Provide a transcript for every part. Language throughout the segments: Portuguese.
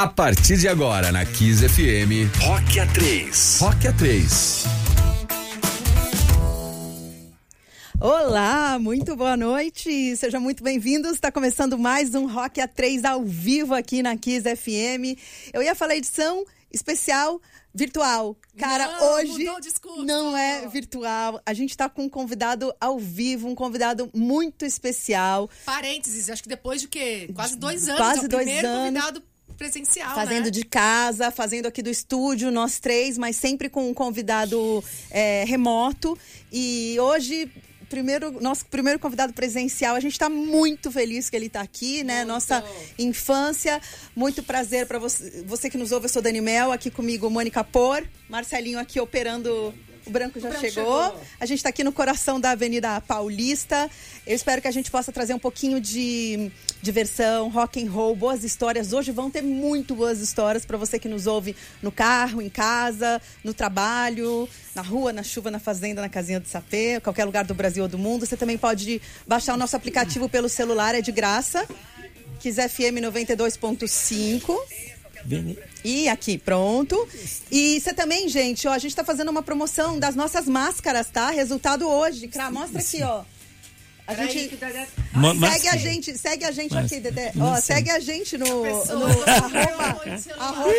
A partir de agora, na Kiss FM, Rock A3. Rock A3. Olá, muito boa noite. Sejam muito bem-vindos. Está começando mais um Rock A3 ao vivo aqui na Kiss FM. Eu ia falar edição especial virtual. Cara, não, hoje não é virtual. A gente está com um convidado ao vivo, um convidado muito especial. Parênteses, acho que depois de quê? Quase dois anos. Quase é o dois primeiro anos. Presencial, Fazendo né? de casa, fazendo aqui do estúdio, nós três, mas sempre com um convidado é, remoto. E hoje, primeiro, nosso primeiro convidado presencial, a gente está muito feliz que ele está aqui, né? Muito. Nossa infância. Muito prazer para você, você que nos ouve. Eu sou Dani Mel, aqui comigo Mônica Por, Marcelinho aqui operando. O branco já branco chegou. chegou. A gente está aqui no coração da Avenida Paulista. Eu espero que a gente possa trazer um pouquinho de diversão, rock and roll, boas histórias. Hoje vão ter muito boas histórias para você que nos ouve no carro, em casa, no trabalho, na rua, na chuva, na fazenda, na casinha do sapê, qualquer lugar do Brasil ou do mundo. Você também pode baixar o nosso aplicativo pelo celular, é de graça. Kiss FM 92.5. E aqui, pronto. E você também, gente, ó, a gente tá fazendo uma promoção das nossas máscaras, tá? Resultado hoje. Cra, mostra aqui, ó. A gente Dedé- Ma- segue a gente, segue a gente Mas- aqui, Dedé. Ó, segue a gente no, no arroba, arroba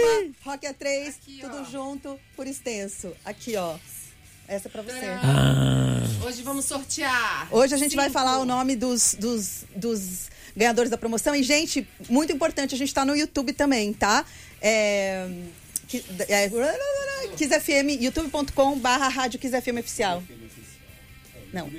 Rock A3, Aqui, tudo ó. junto, por extenso. Aqui, ó. Essa é pra você. Ah, Hoje vamos sortear. Hoje a gente vai falar o nome dos, dos, dos ganhadores da promoção. E, gente, muito importante, a gente tá no YouTube também, tá? É, é, Kiss FM, youtube.com barra rádio Kiss FM oficial. Não.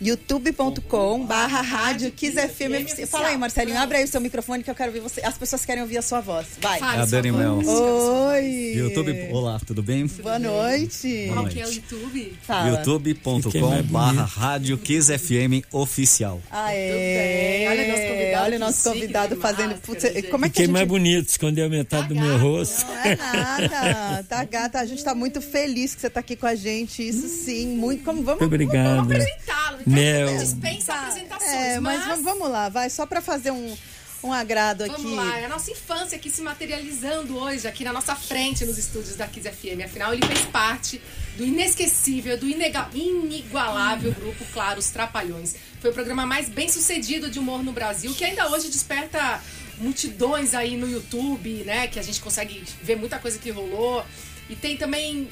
youtube.com barra rádio Kiss FM oficial. Fala aí, Marcelinho, abre aí o seu microfone que eu quero ouvir você. As pessoas querem ouvir a sua voz. Vai. Fale, É a Dani. Mel. Oi. YouTube, olá, tudo bem? Boa noite. Qual Boa que é o noite. YouTube? Fala. Youtube.com barra rádio Kiss FM oficial. Aê. bem. Olha nosso convidado, Olha o nosso convidado fazendo. máscara, como é que fiquei gente mais bonito, escondeu metade do meu gato. rosto. Não é nada. Tá gata, a gente tá muito feliz que você tá aqui com a gente. Isso sim, muito. Como vamos? Muito obrigado. Apresentá-lo. Mel. Dispensa apresentações, É, mas, mas... vamos, lá, vai só pra fazer um, um agrado aqui. Vamos lá, é a nossa infância aqui se materializando hoje, aqui na nossa frente, nos estúdios da Kiss FM. Afinal, ele fez parte do inesquecível, do inega- inigualável grupo, claro, Os Trapalhões. Foi o programa mais bem sucedido de humor no Brasil, que ainda hoje desperta multidões aí no YouTube, né? Que a gente consegue ver muita coisa que rolou. E tem também.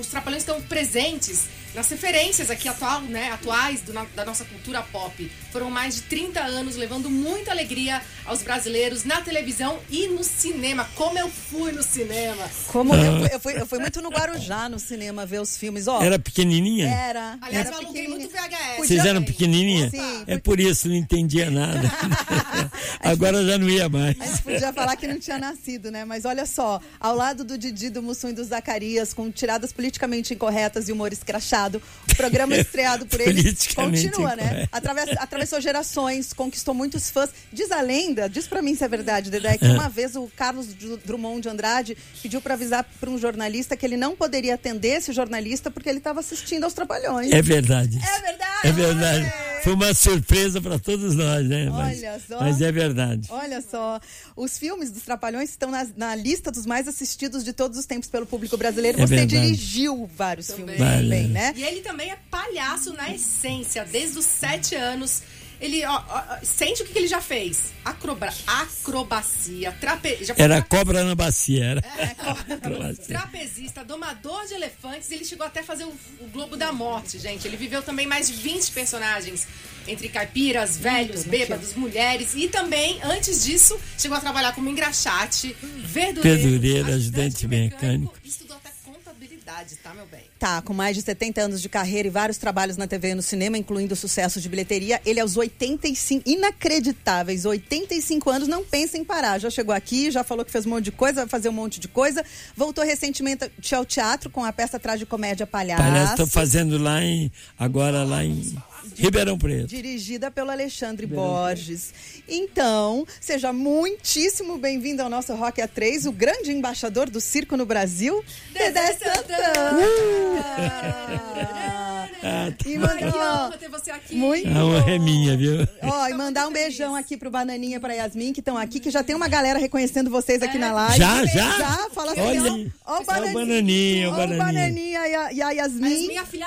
Os Trapalhões estão presentes nas referências aqui atual, né, atuais do na- da nossa cultura pop. Foram mais de 30 anos levando muita alegria aos brasileiros na televisão e no cinema. Como eu fui no cinema. Como eu, fui, eu, fui, eu fui muito no Guarujá no cinema ver os filmes. Ó, Era pequenininha? era. Aliás, era eu aluguei muito VHS. Vocês eram pequenininha? Sim, É por isso, não entendia nada. Agora já não ia mais. A gente podia falar que não tinha nascido, né? Mas olha só, ao lado do Didi, do Mussum e do Zacarias, com tiradas politicamente incorretas e humor escrachado, o programa estreado por ele continua, né? Através, atravessou gerações, conquistou muitos fãs. Diz a lenda, diz pra mim se é verdade, Dedé, que uma vez o Carlos Dru- Drummond de Andrade pediu pra avisar pra um jornalista que ele não poderia atender esse jornalista porque ele estava assistindo aos Trapalhões. É verdade. É verdade? É verdade. Foi uma surpresa para todos nós, né? Mas, Olha só. mas é verdade. Olha só, os filmes dos Trapalhões estão na, na lista dos mais assistidos de todos os tempos pelo público brasileiro. É Você verdade. dirigiu vários filmes Vale. também, né? E ele também é palhaço na essência, desde os sete anos. Ele ó, ó, sente o que, que ele já fez: Acroba acrobacia, trape... já foi Era trape- cobra na bacia, era. É, Acrobacia. Trapezista, domador de elefantes, ele chegou até a fazer o, o Globo da Morte, gente. Ele viveu também mais de 20 personagens, entre caipiras, velhos, bêbados, mulheres. E também, antes disso, chegou a trabalhar como engraxate, verdureiro, Verdureiro, ajudante mecânico. e contabilidade, tá, meu bem? Tá, com mais de 70 anos de carreira e vários trabalhos na TV e no cinema, incluindo sucesso de bilheteria, ele aos 85, inacreditáveis, 85 anos, não pensa em parar. Já chegou aqui, já falou que fez um monte de coisa, vai fazer um monte de coisa. Voltou recentemente ao teatro com a peça Tragicomédia Palhaço. Palhaço, estou fazendo lá em. Agora lá em Ribeirão Preto. dirigida pelo Alexandre Borges. Então, seja muitíssimo bem-vindo ao nosso Rock A3, o grande embaixador do circo no Brasil, Dedé Santana. Ah, tá. E Ai, mandar, que ó, honra ter você aqui. muito A honra é minha, viu? Ó, e mandar um beijão aqui pro Bananinha e pra Yasmin, que estão aqui, que já tem uma galera reconhecendo vocês aqui na live. Já, já? Já, fala assim, Olha ó, ó, o É o Bananinha, Bananinha, o ó, Bananinha. Bananinha e a, e a Mas Yasmin. minha filha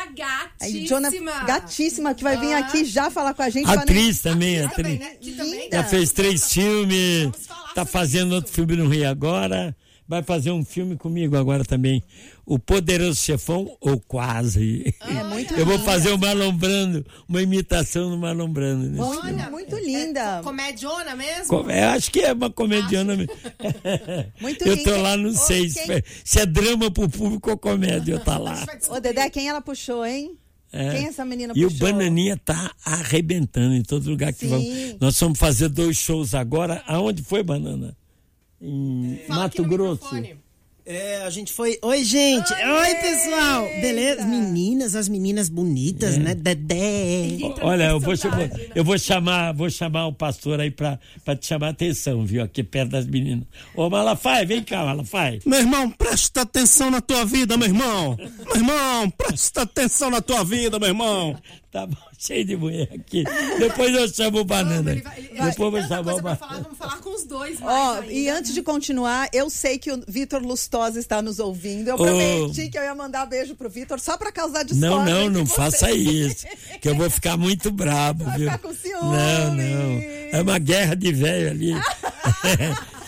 Aí, Jonah, gatíssima. gatíssima, que vai vir Ah. aqui já falar com a gente. Atriz também, Atriz também, atriz. né? Também. Já fez três filmes, tá fazendo isso. outro filme no Rio agora. Vai fazer um filme comigo agora também. O Poderoso Chefão, ou quase. É muito Eu vou linda. fazer o Marlon Brando, uma imitação do Marlon Brando. nesse Muito, filme. muito linda. É comediona mesmo? Co- Eu acho que é uma comediana mesmo. Muito eu tô linda. lá, não Ô, sei quem- se, é drama pro público ou comédia, eu tá lá. Vai Ô. Dedé, quem ela puxou, hein? É. Quem essa menina E o puxou? Bananinha tá arrebentando em todo lugar que Sim. vamos. Nós vamos fazer dois shows agora. Aonde foi, Banana? Em Fala aqui Mato no Grosso. microfone. É, a gente foi. Oi, gente! Oi, pessoal! Beleza? Meninas, as meninas bonitas, né? Dedé! Olha, eu vou, né? eu vou chamar, vou chamar o pastor aí pra, pra te chamar a atenção, viu? Aqui perto das meninas. Ô, Malafaia, vem cá, Malafaia. Meu irmão, presta atenção na tua vida, meu irmão! Meu irmão, presta atenção na tua vida, meu irmão! Tá bom, cheio de mulher aqui. Depois eu chamo o Banana. Ele vai- ele- Depois eu chamar o pra falar, Banana. vamos falar com os dois Ó, mais e antes de continuar, eu sei que o Vitor Lustosa está nos ouvindo. Eu Ô. prometi que eu ia mandar beijo pro Vitor só pra causar discórdia. Não, não, não faça isso. Que eu vou ficar muito brabo, Vai viu? ficar com ciúme. Não, não. É uma guerra de velho ali.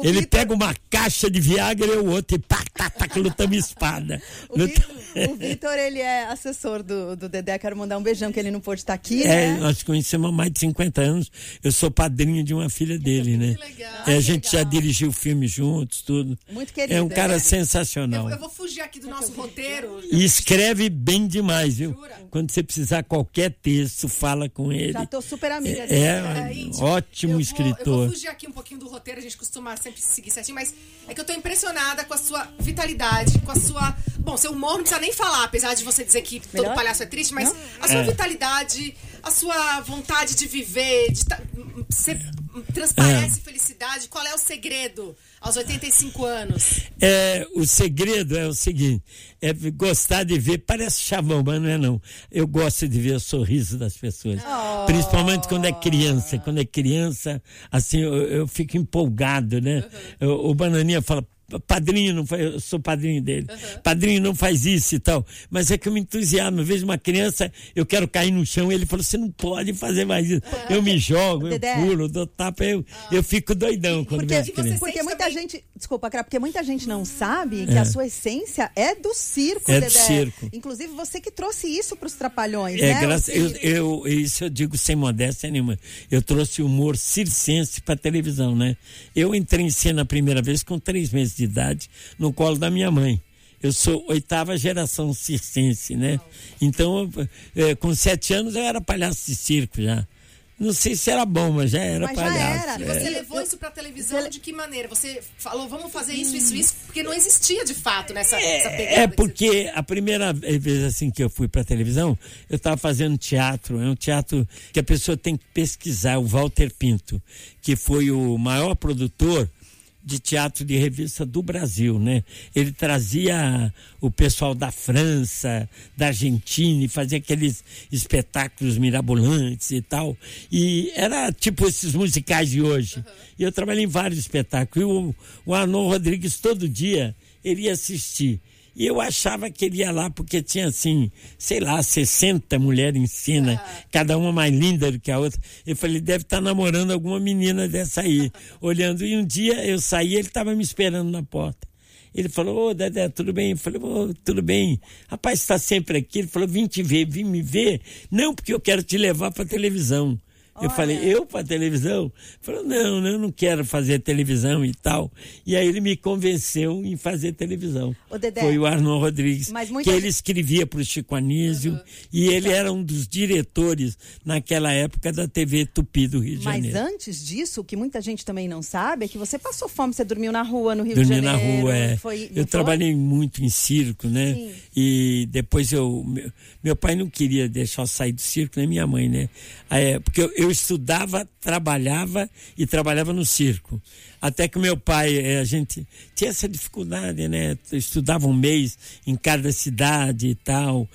O Ele Vitor- pega uma caixa de Viagra e o outro e pá, tá, tá, que lutamos espada. O Luta- Vitor, o Vitor, ele é assessor do, do Dedé. Quero mandar um beijão, que ele não pôde estar aqui, É, né? nós conhecemos há mais de 50 anos. Eu sou padrinho de uma filha dele, né? Que legal. É, a gente legal. já dirigiu filme juntos, tudo. Muito querido, É um cara né? sensacional. Eu, eu vou fugir aqui do nosso roteiro. E escreve bem demais, viu? Jura? Quando você precisar qualquer texto, fala com ele. Já tô super amiga É, dele. é íntimo. ótimo Eu vou- Eu escritor. vou fugir aqui um pouquinho do roteiro, a gente costuma sempre seguir certinho, mas é que eu tô impressionada com a sua vitalidade, com a sua. Bom, seu humor não precisa nem falar, apesar de você dizer que todo Melhor? palhaço é triste, mas a sua É. vitalidade, a sua vontade de viver, de ta- transparece felicidade. Qual é o segredo aos 85 anos? É, o segredo é o seguinte: é gostar de ver, parece chavão, mas não é não. Eu gosto de ver o sorriso das pessoas. Principalmente quando é criança. Quando é criança, assim, eu, eu fico empolgado, né? Eu- o Bananinha fala. Padrinho, não faz, eu sou padrinho dele. Padrinho, não faz isso e tal. Mas é que eu me entusiasmo. Eu vejo uma criança, eu quero cair no chão. Ele falou: você não pode fazer mais isso. Eu me jogo, eu Dedé. pulo, dou tapa, eu, eu fico doidão quando Porque, vejo criança. porque muita também- gente. Desculpa, Cra, porque muita gente não sabe que a sua essência é do circo, É do Dedé. circo. Inclusive, você que trouxe isso pros trapalhões, É, né? graças, eu, eu, isso eu digo sem modéstia nenhuma. Eu trouxe humor circense para televisão, né? Eu entrei em cena a primeira vez com três meses de idade, no colo da minha mãe. Eu sou oitava geração circense, né? Então, eh, com sete anos eu era palhaço de circo já. Não sei se era bom, mas já era Mas já palhaço. era. E é. você levou isso pra televisão de que maneira? Você falou, vamos fazer isso, isso, isso, porque não existia de fato nessa essa pegada. É que você- porque a primeira vez assim que eu fui para televisão, eu estava fazendo teatro, é um teatro que a pessoa tem que pesquisar, o Walter Pinto, que foi o maior produtor de teatro de revista do Brasil, né? Ele trazia o pessoal da França, da Argentina e fazia aqueles espetáculos mirabolantes e tal. E era tipo esses musicais de hoje. E eu trabalhei em vários espetáculos. E o, o Arnon Rodrigues todo dia ele ia assistir. E eu achava que ele ia lá porque tinha assim, sei lá, 60 mulheres em cena, cada uma mais linda do que a outra. Eu falei, ele deve estar namorando alguma menina dessa aí, olhando. E um dia eu saí, ele estava me esperando na porta. Ele falou, ô Dedé, tudo bem? Eu falei, ô, tudo bem. Rapaz, está sempre aqui. Ele falou, vim te ver, vim me ver. Não, porque eu quero te levar para televisão. Eu falei, eu para televisão? Ele falou, não, não, eu não quero fazer televisão e tal. E aí ele me convenceu em fazer televisão. Ô, Dedé, Foi o Arnon Rodrigues, mas muita que ele escrevia para o Chico Anísio e ele era um dos diretores naquela época da TV Tupi do Rio de Mas Janeiro. antes disso, o que muita gente também não sabe é que você passou fome, você dormiu na rua no Rio Dormi de na Janeiro. rua, é. Foi, eu foi? trabalhei muito em circo, né? Sim. E depois eu. Meu, meu pai não queria deixar eu sair do circo, nem minha mãe, né? Aí, porque eu, eu eu estudava, trabalhava e trabalhava no circo. Até que meu pai, eh, a gente tinha essa dificuldade, né? Eu estudava um mês em cada cidade e tal.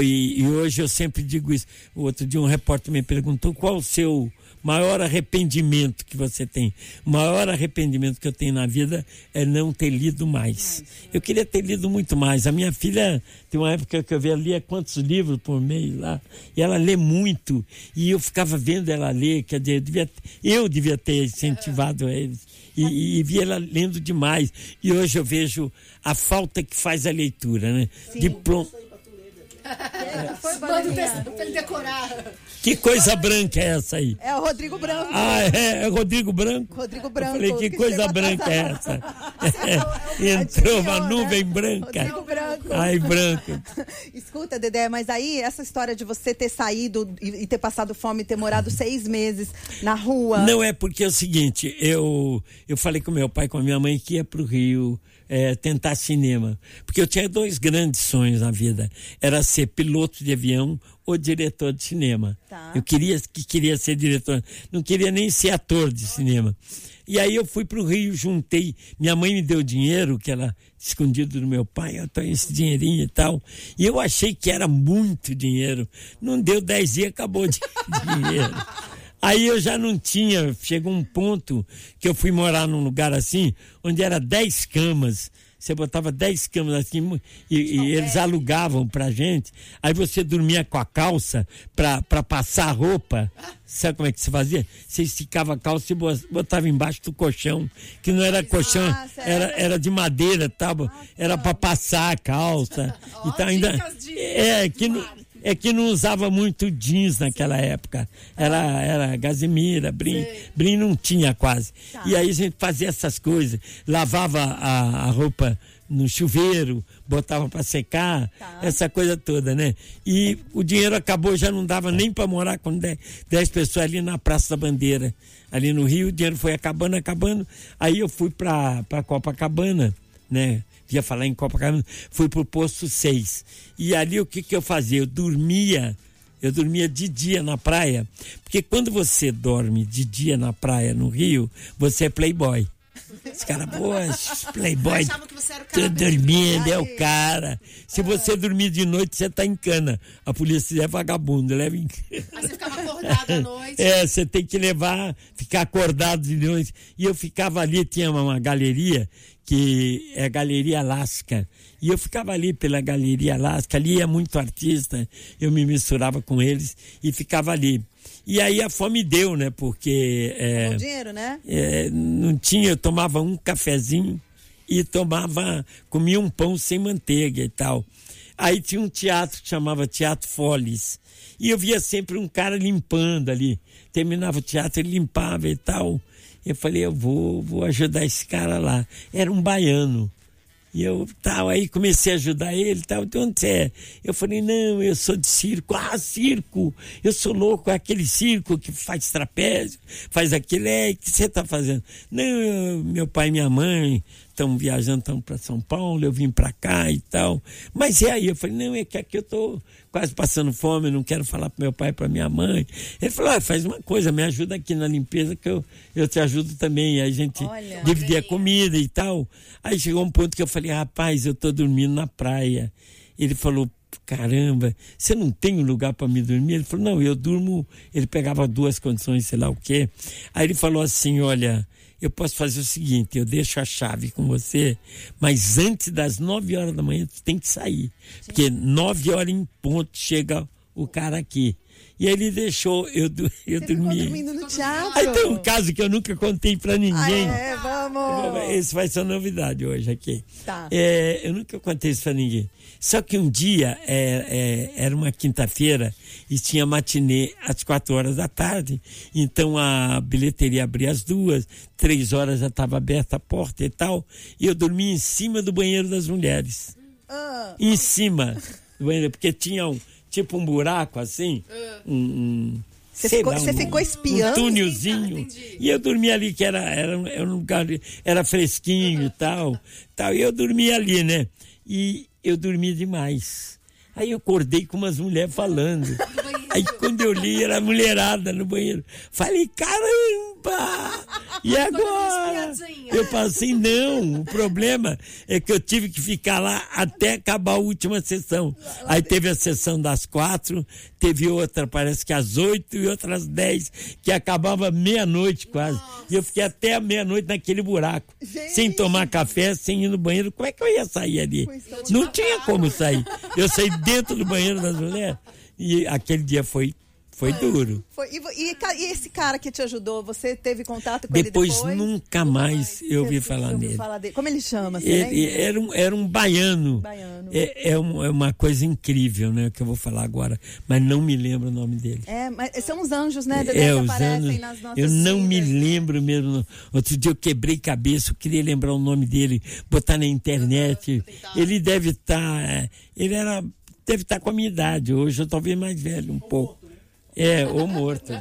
E, e hoje eu sempre digo isso. O outro dia um repórter me perguntou qual o seu maior arrependimento que você tem. O maior arrependimento que eu tenho na vida é não ter lido mais. Eu queria ter lido muito mais. A minha filha tem uma época que eu via lia quantos livros por mês lá, e ela lê muito, e eu ficava vendo ela ler, quer dizer, eu devia, eu devia ter incentivado eles. E, e via ela lendo demais. E hoje eu vejo a falta que faz a leitura, né? De pronto. Foi, Manda o texto pra ele decorar. Que coisa branca é essa aí? É o Rodrigo Branco. Ah, é, é Rodrigo Branco? Rodrigo Eu Branco. falei, que que coisa branca é essa? Entrou uma Adivinhou, nuvem né? branca. Rodrigo Branco. Ai, branco. Escuta, Dedé, mas aí essa história de você ter saído e, e ter passado fome e ter morado seis meses na rua. Não é porque é o seguinte, eu, eu falei com meu pai, com a minha mãe, que ia pro Rio é, tentar cinema. Porque eu tinha dois grandes sonhos na vida. Era ser piloto de avião ou diretor de cinema. Tá. Eu queria que queria ser diretor, não queria nem ser ator de cinema. E aí eu fui pro Rio, juntei, minha mãe me deu dinheiro, que era escondido do meu pai, eu tenho esse dinheirinho e tal. E eu achei que era muito dinheiro. Não deu dez dias, acabou de dinheiro. Aí eu já não tinha, chegou um ponto que eu fui morar num lugar assim, onde era 10 camas. Você botava 10 camas assim e, e eles alugavam pra gente. Aí você dormia com a calça pra, pra passar a roupa. Sabe como é que você fazia? Você esticava a calça e bo- botava embaixo do colchão, que não era colchão, certo. era, era de madeira, tá? Era pra passar a calça. Ó, então ainda é que não, é que não usava muito jeans naquela época. Era, era gazemira, brim. Brim não tinha quase. E aí a gente fazia essas coisas. Lavava a, a roupa no chuveiro, botava para secar, essa coisa toda, né? E o dinheiro acabou, já não dava nem para morar com 10, 10 pessoas ali na Praça da Bandeira. Ali no Rio, o dinheiro foi acabando, acabando. Aí eu fui para Copacabana, né? Ia falar em Copacabana, fui pro posto 6. E ali o que que eu fazia? Eu dormia, eu dormia de dia na praia, porque quando você dorme de dia na praia no Rio, você é playboy. Os caras, pô, esses playboy, tô dele. dormindo, é o cara. Se você dormir de noite, você tá em cana. A polícia é vagabundo, leva em cana. Aí você ficava acordado à noite. É, você tem que levar, ficar acordado de noite. E eu ficava ali, tinha uma, uma galeria, que é a Galeria Alaska. E eu ficava ali pela Galeria Alaska, ali é muito artista, eu me misturava com eles e ficava ali. E aí a fome deu, né? Porque é, Com dinheiro, né? é, não tinha, eu tomava um cafezinho e tomava, comia um pão sem manteiga e tal. Aí tinha um teatro que chamava Teatro Foles. E eu via sempre um cara limpando ali. Terminava o teatro, ele limpava e tal. Eu falei, eu vou, vou ajudar esse cara lá. Era um baiano. E eu tal, aí comecei a ajudar ele tal. De onde você é? Eu falei, não, eu sou de circo. Ah, circo! Eu sou louco, é aquele circo que faz trapézio, faz aquele. É, o que você está fazendo? Não, eu- meu pai e minha mãe estão viajando, estão para São Paulo, eu vim para cá e tal. Mas e aí? Eu falei, não, é que aqui eu estou quase passando fome, não quero falar para meu pai para minha mãe. Ele falou, ah, faz uma coisa, me ajuda aqui na limpeza que eu, eu te ajudo também. Aí a gente Olha. dividia a comida e tal. Aí chegou um ponto que eu falei, rapaz, eu tô dormindo na praia. Ele falou, caramba, você não tem um lugar para me dormir? Ele falou, não, eu durmo. Ele pegava duas condições, sei lá o quê. Aí ele falou assim, olha, eu posso fazer o seguinte, eu deixo a chave com você, mas antes das nove horas da manhã tu tem que sair. Porque nove horas em ponto chega o cara aqui. E ele deixou, eu, eu Você ficou dormi. dormindo no teatro. Aí tem um caso que eu nunca contei pra Ah, ninguém. é, vamos. Esse vai ser uma novidade hoje aqui. Tá. É, eu nunca contei isso pra ninguém. Só que um dia, é, é, era uma quinta-feira e tinha matinê às quatro horas da tarde. Então a bilheteria abria às duas, três horas já estava aberta a porta e tal. E eu dormi em cima do banheiro das mulheres. Ah, Em cima do banheiro, porque tinha um, tipo um buraco assim. Um, um, Você ficou- lá, um- ficou espiando? Um túnelzinho. Entendi. E eu dormia ali, que era, era, um- era um lugar, era fresquinho e tal, tal. E eu dormia ali, né? E eu dormia demais. Aí eu acordei com umas mulheres falando. Aí quando eu li, era mulherada no banheiro. Falei, caramba! E agora? Eu passei, não. O problema é que eu tive que ficar lá até acabar a última sessão. Aí teve a sessão das quatro, teve outra, parece que às oito e outra às dez, que acabava meia-noite quase. E eu fiquei até a meia-noite naquele buraco, sem tomar café, sem ir no banheiro. Como é que eu ia sair ali? Não tinha como sair. Eu saí dentro do banheiro das mulheres e aquele dia foi, foi duro. Foi- e, e e esse cara que te ajudou, você teve contato com ele Depois depois? nunca mais eu ouvi falar dele. Como ele chama? Ele, era, um, era um baiano. Baiano. É, é, um- é uma coisa incrível, né? Que eu vou falar agora, mas não me lembro o nome dele. É, mas são os anjos, né, Dedé, É, que os aparecem anos. nas nossas Eu não me vidas, né? lembro mesmo. Outro dia eu quebrei cabeça, eu queria lembrar o nome dele, botar na internet. Ele deve estar. ele era. Deve estar com a minha idade. Hoje eu talvez mais velho um pouco. É, ou morto.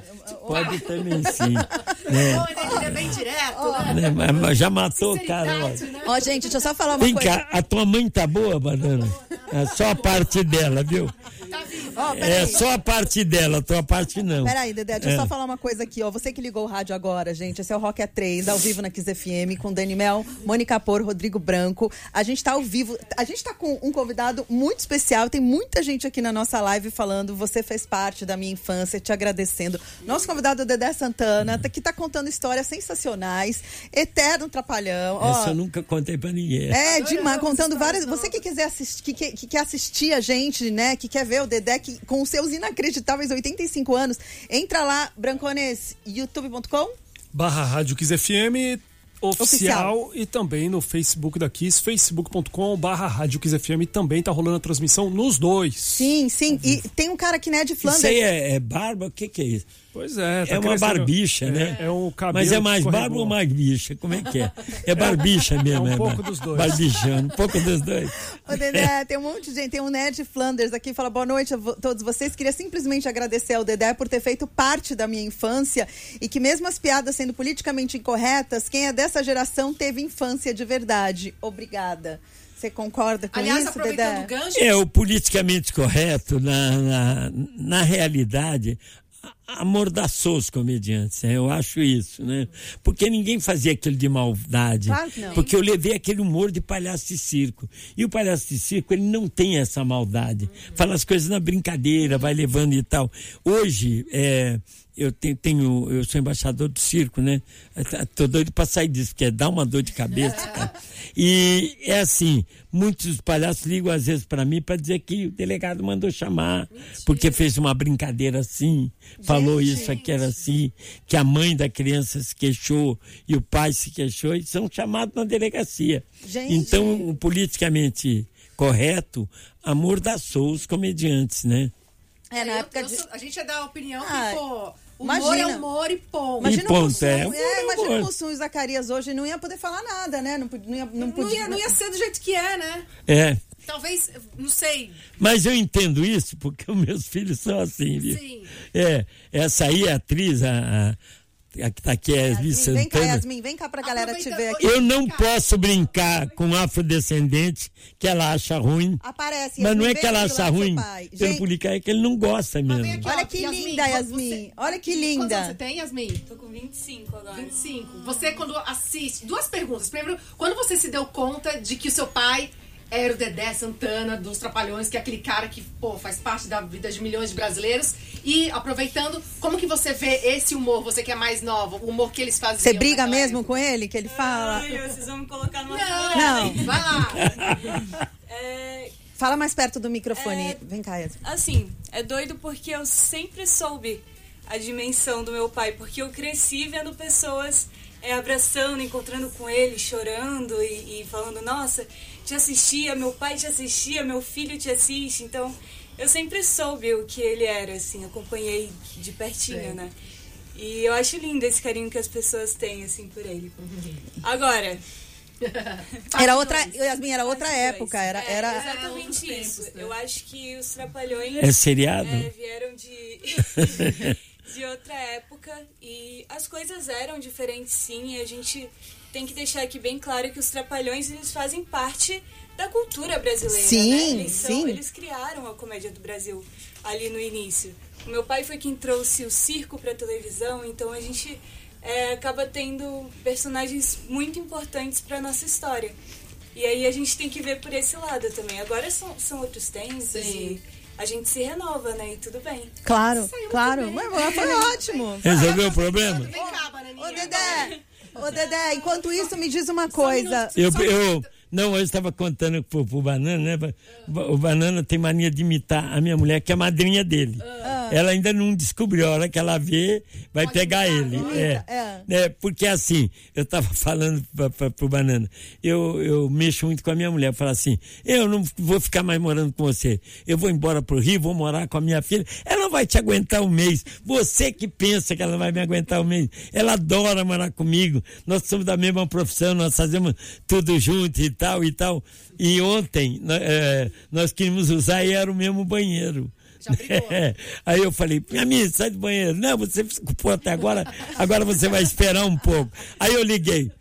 Pode também sim. né? Bom, ele é bem direto, né? Né, mas- Já matou o cara. ó. Né? Ó, gente, deixa eu só falar uma Vem coisa. cá, a tua mãe tá boa, Banana? É só a parte dela, viu? Tá. Ó, É só a parte dela, a tua parte não. Peraí, Dedé, deixa eu É. só falar uma coisa aqui, ó. Você que ligou o rádio agora, gente, esse é o Rock é 3, ao vivo na Kiss FM, com Dani Mel, Mônica Por, Rodrigo Branco. A gente tá ao vivo, a gente tá com um convidado muito especial, tem muita gente aqui na nossa live falando, você fez parte da minha infância, te agradecendo. Nosso convidado é o Dedé Santana, tá- que tá contando histórias sensacionais, eterno trapalhão. Ó, Essa eu nunca contei pra ninguém. É, demais, contando várias. Você que quiser assistir, que, que, que quer assistir a gente, né? Que quer ver o Dedé que, com os seus inacreditáveis 85 anos, entra lá, Brancones, youtube.com. barra Rádio Kiss FM oficial, Oficial. e também no Facebook da Kiss, facebook.com barra Rádio Kiss FM. Também tá rolando a transmissão nos dois. Sim, sim. E tem um cara aqui, né, de Isso Flanders. aí é, é barba? O que, que é isso? Pois é. tá é uma crescendo- barbicha, é, né? É um cabelo Mas é mais barba ou mais bicha? Como é que é? É barbicha mesmo. É um pouco dos dois. Barbichando, um pouco dos dois. Ô, Dedé, tem um monte de gente, tem um Ned Flanders aqui, fala boa noite a todos vocês. Queria simplesmente agradecer ao Dedé por ter feito parte da minha infância e que mesmo as piadas sendo politicamente incorretas, quem é dessa geração teve infância de verdade. Obrigada. Você concorda com Aliás, isso, aproveitando o Dedé? gancho, É, o politicamente correto, na, na, na realidade, amordaçou os comediantes, né? eu acho isso, né? Porque ninguém fazia aquilo de maldade. Claro que não. Porque eu levei aquele humor de palhaço de circo. E o palhaço de circo, ele não tem essa maldade. Fala as coisas na brincadeira, vai levando e tal. Hoje, é, eu tenho, tenho- eu sou embaixador do circo, né? Tô doido pra sair disso, porque dá uma dor de cabeça, cara. E é assim, muitos palhaços ligam às vezes pra mim pra dizer que o delegado mandou chamar, porque fez uma brincadeira assim, falou isso aqui era assim, que a mãe da criança se queixou e o pai se queixou e são chamados na delegacia. Gente. Então, o politicamente correto amordaçou os comediantes, né? É, na eu- época eu de... sou- a gente é da opinião Ah, que, pô, humor imagina. é humor e ponto. Imagina E o ponto, Mussum, é, é, imagina humor. o Mussum e o Zacarias hoje não ia poder falar nada, né? Não, não ia, não não, podia. ia, não ia ser do jeito que é, né? É. Talvez, não sei. Mas eu entendo isso porque os meus filhos são assim, viu? Sim. É, essa aí é a atriz, a, a, a que tá aqui, a Yasmin Yasmin, vem cá, Santana. Yasmin, vem cá pra galera te ver aqui. Eu não posso brincar com afrodescendente que ela acha ruim. Aparece, Mas não Yasmin, é que ela aqui acha ruim. Pelo Gente, publicar é que ele não gosta mesmo. aqui, Olha que Yasmin, linda, Yasmin. Olha que linda. você tem, Yasmin? Tô com 25 agora. 25. Você, quando assiste. Duas perguntas. Primeiro, quando você se deu conta de que o seu pai era o Dedé Santana dos Trapalhões, que é aquele cara que, pô, faz parte da vida de milhões de brasileiros. E aproveitando, como que você vê esse humor, você que é mais nova, o humor que eles faziam? Você briga mesmo época? com ele, que ele fala? Ai, vocês vão me colocar numa Não, Não. vai lá. É, Fala mais perto do microfone. É. Vem cá, Yasmin. assim, é doido porque eu sempre soube a dimensão do meu pai, porque eu cresci vendo pessoas é, abraçando, encontrando com ele, chorando e, e falando, nossa, te assistia, meu pai te assistia, meu filho te assiste, então eu sempre soube o que ele era, assim, acompanhei de pertinho, né? E eu acho lindo esse carinho que as pessoas têm, assim, por ele. Agora, Era outra, Yasmin, era outra época. dois. Era, É, era... exatamente isso. tempos, né? Eu acho que os Trapalhões É seriado? é, vieram de, de outra época e as coisas eram diferentes sim. E a gente tem que deixar aqui bem claro que os Trapalhões eles fazem parte da cultura brasileira. Sim, né? eles, são- sim. eles criaram a comédia do Brasil ali no início. o meu pai foi quem trouxe o circo pra televisão, então a gente é, acaba tendo personagens muito importantes pra nossa história. E aí a gente tem que ver por esse lado também. Agora são, são outros tempos Sim. e a gente se renova, né? E tudo bem. Claro, claro. Mas, mas foi ótimo. Resolveu o problema? Vem cá, bananinha. Ô, Dedé, ô, Dedé, enquanto isso, me diz uma coisa. Eu, eu, não, eu estava contando pro, pro Banana, né? O Banana tem mania de imitar a minha mulher, que é a madrinha dele. Ela ainda não descobriu, a hora que ela vê, vai Pode pegar ele. É. é. É, porque assim, eu estava falando pra, pra, pro Banana, eu, eu mexo muito com a minha mulher, eu falo assim, eu não vou ficar mais morando com você, eu vou embora pro Rio, vou morar com a minha filha, ela vai te aguentar um mês, você que pensa que ela vai me aguentar um mês, ela adora morar comigo, nós somos da mesma profissão, nós fazemos tudo junto e tal e tal, e ontem é, nós queríamos usar e era o mesmo banheiro. Já brigou. É. Aí eu falei, minha amiga, sai do banheiro. Não, você ficou até agora, agora você vai esperar um pouco. Aí eu liguei.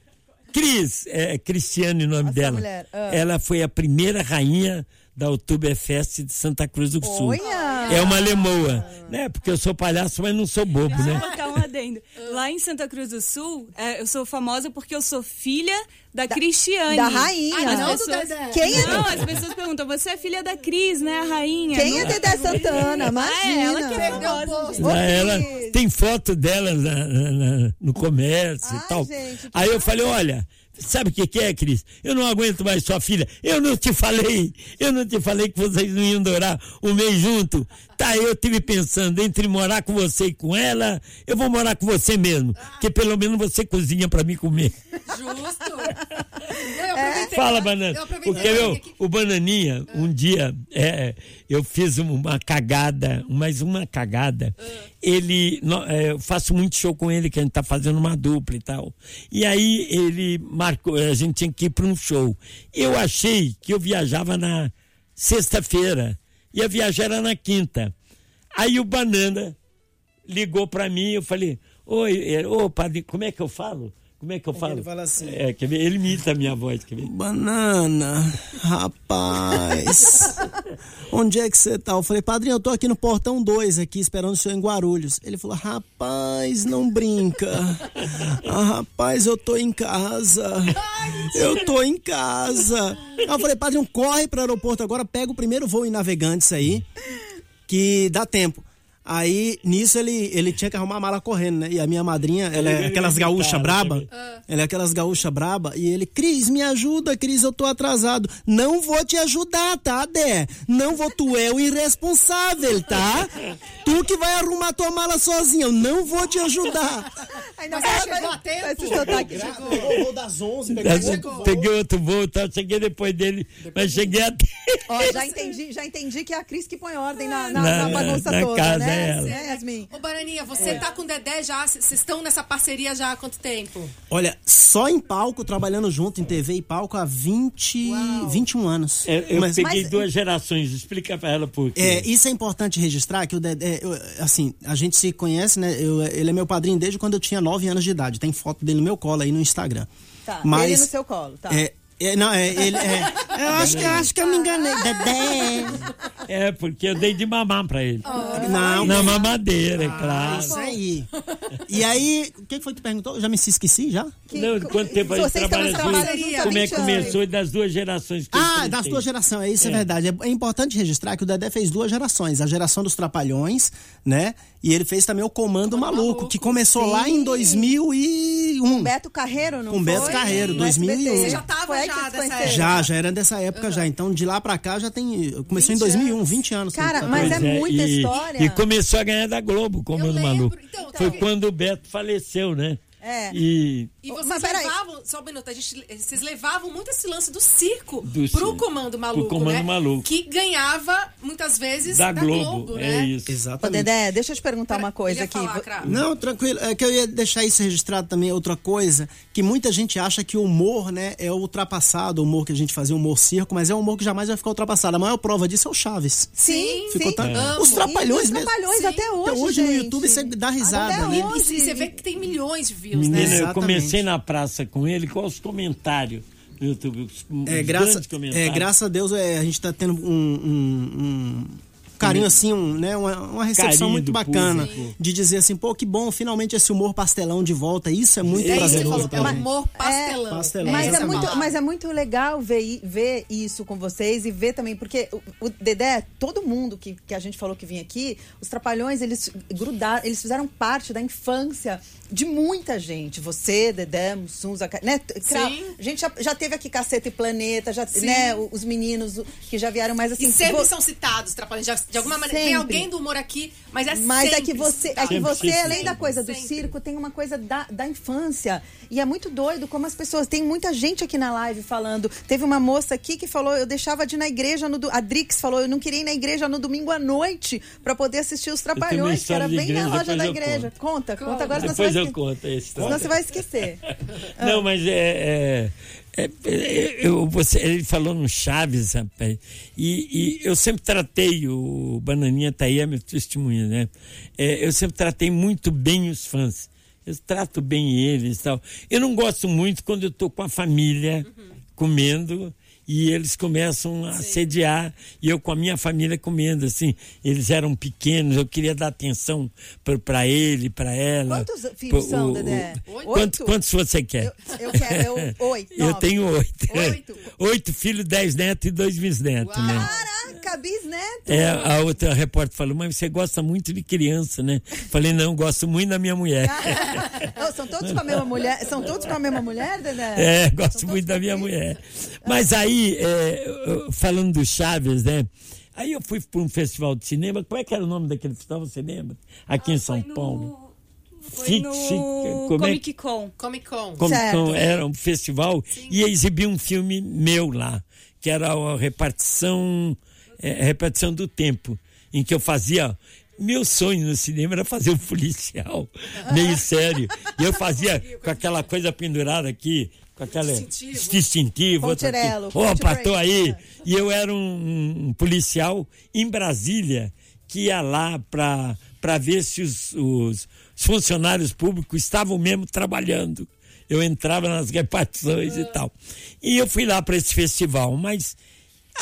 Cris, é Cristiane o nome Essa dela. mulher, ah. Ela foi a primeira rainha da Oktoberfest de Santa Cruz do Sul. Olha! É uma lemoa, né? Porque eu sou palhaço, mas não sou bobo, Deixa eu né? colocar um adendo. Lá em Santa Cruz do Sul, é, eu sou famosa porque eu sou filha da, Cristiane. da rainha. Ah, não, do pessoas- Dedé. Quem é, Não, as pessoas perguntam, você é filha da Cris, né? A rainha. quem é Não- Dedé Santana? Imagina. Ah, é ela que é famosa. ela tem foto dela na- na- na- no comércio Ai, e tal. gente, Aí eu falei, olha, sabe o que, que é, Cris? Eu não aguento mais sua filha. Eu não te falei, eu não te falei que vocês não iam durar um mês junto. Tá, eu tive pensando entre morar com você e com ela, eu vou morar com você mesmo, porque pelo menos você cozinha pra mim comer. Justo. Eu aproveitei- Fala, Banana. Eu Porque eu, o Bananinha, um dia, é, eu fiz uma cagada, mais uma cagada. Ele, nó- é, eu faço muito show com ele, que a gente tá fazendo uma dupla e tal. E aí ele marcou, a gente tinha que ir para um show. Eu achei que eu viajava na sexta-feira, e a viagem era na quinta. Aí o Banana ligou para mim, eu falei, oi, é, ô padre, como é que eu falo? Como é que eu falo? ele fala assim. É, quer ver? Ele imita a minha voz, quer ver? Banana, rapaz. Onde é que você tá? Eu falei, padrinho, eu tô aqui no portão 2, aqui, esperando o senhor em Guarulhos. Ele falou, rapaz, não brinca. Ah, rapaz, eu tô em casa. Eu tô em casa. Eu falei, padrinho, corre pro aeroporto agora, pega o primeiro voo em navegantes aí, que dá tempo. Aí, nisso, ele, ele tinha que arrumar a mala correndo, né? E a minha madrinha, ela é aquelas gaúcha braba. Ela é aquelas gaúcha braba. E ele, Cris, me ajuda, Cris, eu tô atrasado. Não vou te ajudar, tá, Dé? Não vou, tu é o irresponsável, tá? Tu que vai arrumar tua mala sozinha, eu não vou te ajudar. Ainda Mas mais você chegou vai- a tempo? Pegou o voo das 11, Eu peguei outro voo, tá? cheguei depois dele, mas cheguei até. Ó, já entendi, já entendi que é a Cris que põe ordem na, na, Na- na bagunça na toda, casa, né? É ela. É, Yasmin? Ô, Bananinha, você tá com o Dedé já? Vocês estão nessa parceria já há quanto tempo? Olha, só em palco, trabalhando junto em TV e palco há 20, 21 anos. É, Eu Mas- peguei mas- duas gerações, explica pra ela por quê. É, isso é importante registrar que o Dedé, eu- assim, a gente se conhece, né? Eu- ele é meu padrinho desde quando eu tinha 9 anos de idade. Tem foto dele no meu colo aí no Instagram. Tá, Mas- ele no seu colo, tá. É, é, não, é, ele é. Eu acho que, eu acho que eu me enganei. Dedé. É, porque eu dei de mamar pra ele. Não, Na mamadeira, é claro. isso aí. E aí, o que foi que tu perguntou? Eu já me esqueci já? Que- Não, quanto tempo a gente Vocês estão trabalha junto? Como é 20 que começou e das duas gerações que Ah, das duas gerações, isso é, verdade. É, é importante registrar que o Dedé fez duas gerações. A geração dos Trapalhões, né? E ele fez também o Comando, Maluco, Maluco, que começou sim. lá em 2001. Beto Carreiro, não Com foi? Beto Carreiro, No 2001. SBT. Você já tava Foi aí já dessa conheceram? Já, já era dessa época já. Então, de lá pra cá já tem. Começou em 20 2001, anos. 20 anos. Cara, Tá mas é muita e, história. E começou a ganhar da Globo, como Eu o lembro. maluco. Então, Foi tá- quando o Beto faleceu, né? É. E E Ô, vocês mas peraí. levavam, só um minuto, a gente, vocês levavam muito esse lance do circo Do pro circo. Comando Maluco, Pro Comando né? Maluco. Que ganhava, muitas vezes, da, da, Globo, né? é isso. Ô, Exatamente. Dedé, deixa eu te perguntar uma coisa aqui. falar. Não, tranquilo. É que eu ia deixar isso registrado também, outra coisa, que muita gente acha que o humor, né, é ultrapassado, o humor que a gente fazia, o humor circo, mas é um humor que jamais vai ficar ultrapassado. A maior prova disso é o Chaves. Sim, Ficou sim. tão- Amo. Os trapalhões E os mesmo. trapalhões Sim. até hoje, Até hoje no gente. YouTube você dá risada, Até né? hoje. E você vê que tem milhões de views, Menina, né? eu Exatamente. comecei na praça com ele, qual os comentários no YouTube? Os, É, graça, é, graças a Deus é, a gente está tendo um, um- um- carinho, assim, um, né, uma, uma recepção Carinho muito do bacana. público. De dizer assim, pô, que bom, finalmente esse humor pastelão de volta. Isso é muito É isso que você prazeroso falou, é também. humor pastelão. pastelão. Mas é, a muito, mas é muito legal ver, i- ver isso com vocês e ver também, porque o, o Dedé, todo mundo que, que a gente falou que vinha aqui, os Trapalhões, eles grudaram, eles fizeram parte da infância de muita gente. Você, Dedé, Mussum, Zaca- né? Cra- Sim. A gente já, já teve aqui Caceta e Planeta, já, né? o- Os meninos o- que já vieram mais assim. E sempre vo- são citados, Trapalhões. Já- De alguma maneira, tem Sempre. alguém do humor aqui, mas é Mas é sempre que você, é citado. que você sempre, além da coisa do Sempre. circo, tem uma coisa da, da infância. E é muito doido como as pessoas. Tem muita gente aqui na live falando. Teve uma moça aqui que falou: eu deixava de ir na igreja no. A Drix falou: eu não queria ir na igreja no domingo à noite pra poder assistir os Trapalhões, que era bem igreja, na loja da igreja. Conta, conta, agora, senão você Depois vai eu esque- conto esse Senão você vai esquecer. Não, mas é. é, é- é- eu, você, ele falou no Chaves, rapaz. E, e eu sempre tratei, o Bananinha tá aí, é meu testemunha, né? É, eu sempre tratei muito bem os fãs. Eu trato bem eles e tal. Eu não gosto muito quando eu tô com a família comendo e eles começam a assediar e eu com a minha família comendo assim eles eram pequenos eu queria dar atenção para ele para ela Quantos filhos Pro- são, o- Dedé? Oito? quantos, quantos você quer Eu, eu quero, eu, oito. eu nove. tenho oito Oito? oito filhos dez netos e dois bisnetos né Bisneto. é, a outra repórter falou, mas você gosta muito de criança, né? Falei, não, gosto muito da minha mulher. Ô, são todos com a mesma mulher? São todos com a mesma mulher, Dedé? É, gosto muito da minha mulher. Mas aí, é, falando do Chaves, né? Aí eu fui para um festival de cinema. Como é que era o nome daquele festival? Você lembra? Aqui em São Ah, Foi no- Paulo. Foi no como é- Comic Con. Comic Con. Certo. então, era um festival e exibia um filme meu lá, que era a repartição, é, repartição do tempo, em que eu fazia. Meu sonho no cinema era fazer um policial, meio sério. E eu fazia com aquela coisa pendurada aqui, com aquela Distintivo. aqui. Opa, tô break. aí. E eu era um, um policial em Brasília que ia lá para ver se os, os funcionários públicos estavam mesmo trabalhando. Eu entrava nas repartições e tal. E eu fui lá para esse festival, mas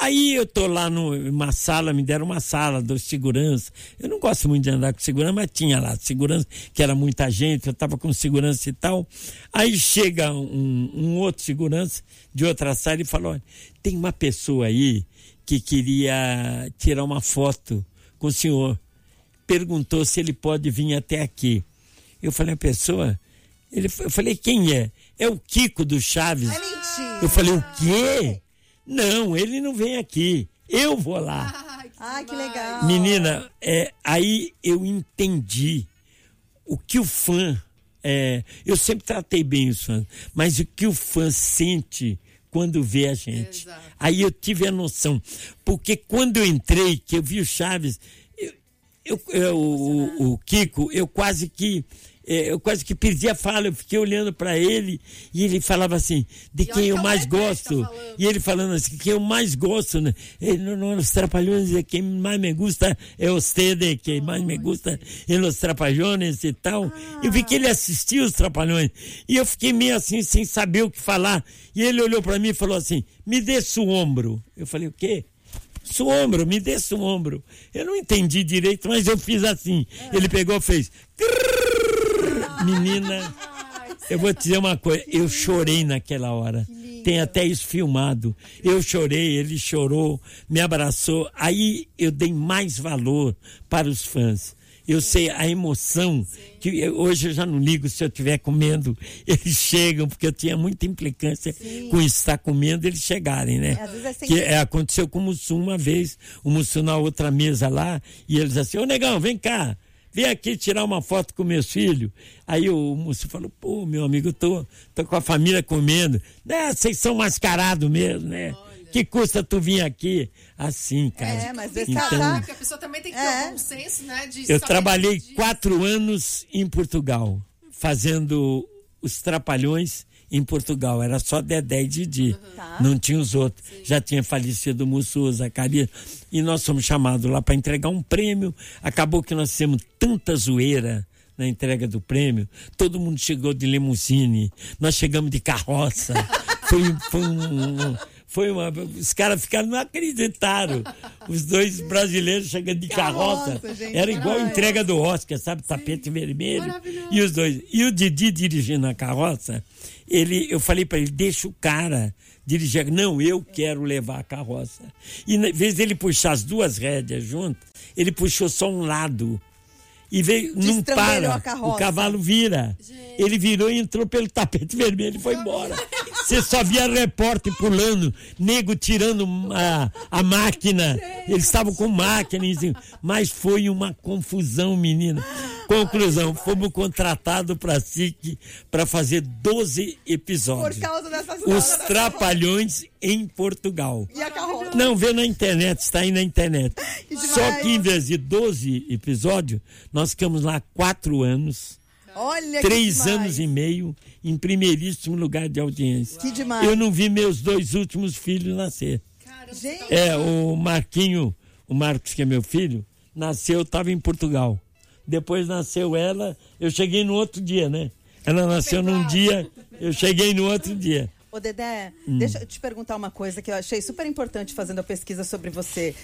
aí eu tô lá numa sala, me deram uma sala dos segurança. Eu não gosto muito de andar com segurança, mas tinha lá segurança, que era muita gente, eu tava com segurança e tal. Aí chega um, um outro segurança de outra sala e falou: "Olha, tem uma pessoa aí que queria tirar uma foto com o senhor. Perguntou se ele pode vir até aqui. Eu falei, a pessoa. Ele, eu falei, quem é? É o Kiko do Chaves. É mentira. Eu falei, o quê? Não, ele não vem aqui. Eu vou lá. Ai, que, legal. Menina, é, aí eu entendi o que o fã. É, eu sempre tratei bem os fãs, mas o que o fã sente quando vê a gente. Exato. Aí eu tive a noção. Porque quando eu entrei, que eu vi o Chaves, eu, eu, eu- o, o Kiko, eu quase que. É, Eu quase que perdi a fala, eu fiquei olhando para ele e ele falava assim: de quem eu é mais tá gosto. E ele falando assim, quem eu mais gosto, né? Ele, no, no, los trapalhões, eh, quem mais me gusta é você, quem mais me gusta é los trapalhões e tal. Eu vi que ele assistia os trapalhões. E eu fiquei meio assim, sem saber o que falar. E ele olhou para mim e falou assim, me dê seu ombro. Eu falei, o quê? Seu ombro, me dê seu ombro. Eu não entendi direito, mas eu fiz assim. Ele pegou e fez. Menina, eu vou te dizer uma coisa, eu chorei naquela hora. Tem até isso filmado. Eu chorei, ele chorou, me abraçou. Aí eu dei mais valor para os fãs. Eu sei a emoção que eu- hoje eu já não ligo se eu estiver comendo, eles chegam, porque eu tinha muita implicância com isso, estar comendo, eles chegarem, né? É, sem que é, aconteceu com o Mussum uma vez, o Mussum na outra mesa lá, e eles assim, ô negão, vem cá, vem aqui tirar uma foto com meus filhos. Aí o Mussum falou, pô, meu amigo, eu tô, tô com a família comendo. Né, vocês são mascarados mesmo, né? Que custa tu vir aqui? Assim, cara. É, mas Então, tá- porque a pessoa também tem que ter É. um bom senso, né? De Eu trabalhei dividir. quatro anos em Portugal, fazendo os Trapalhões em Portugal. Era só Dedé e Didi. Tá. Não tinha os outros. Já tinha falecido o Mussu, Zacarias. E nós fomos chamados lá para entregar um prêmio. Acabou que nós fizemos tanta zoeira na entrega do prêmio. Todo mundo chegou de limusine. Nós chegamos de carroça. Foi, foi um- um- foi uma. Os caras ficaram, não acreditaram. Os dois brasileiros chegando de carroça. Carroça, gente, Era igual a entrega do Oscar, sabe? Tapete vermelho. Maravilhoso. E os dois. E o Didi dirigindo a carroça, ele, eu falei para ele, deixa o cara dirigir. Não, eu quero levar a carroça. E em vez dele puxar as duas rédeas junto, ele puxou só um lado. E veio, não para. O cavalo vira. Ele virou e entrou pelo tapete vermelho e foi embora. Você só via repórter pulando, nego tirando a, a máquina. Eles estavam com máquina, mas foi uma confusão, menina. Conclusão, fomos contratados para SIC para fazer 12 Por episódios. causa dessa Os. Trapalhões em Portugal. E a carroça. Não, vê na internet, está aí na internet. Que. Só que em vez de 12 episódios, nós ficamos lá quatro anos, Olha três anos e meio, em primeiríssimo lugar de audiência. Que demais. Eu não vi meus dois últimos filhos nascer. Gente, É, o Marquinho, o Marcos, que é meu filho, nasceu, estava em Portugal. Depois nasceu ela, eu cheguei no outro dia, né? Ela nasceu num dia, eu cheguei no outro dia. Ô, Dedé, Hum. deixa eu te perguntar uma coisa que eu achei super importante fazendo a pesquisa sobre você.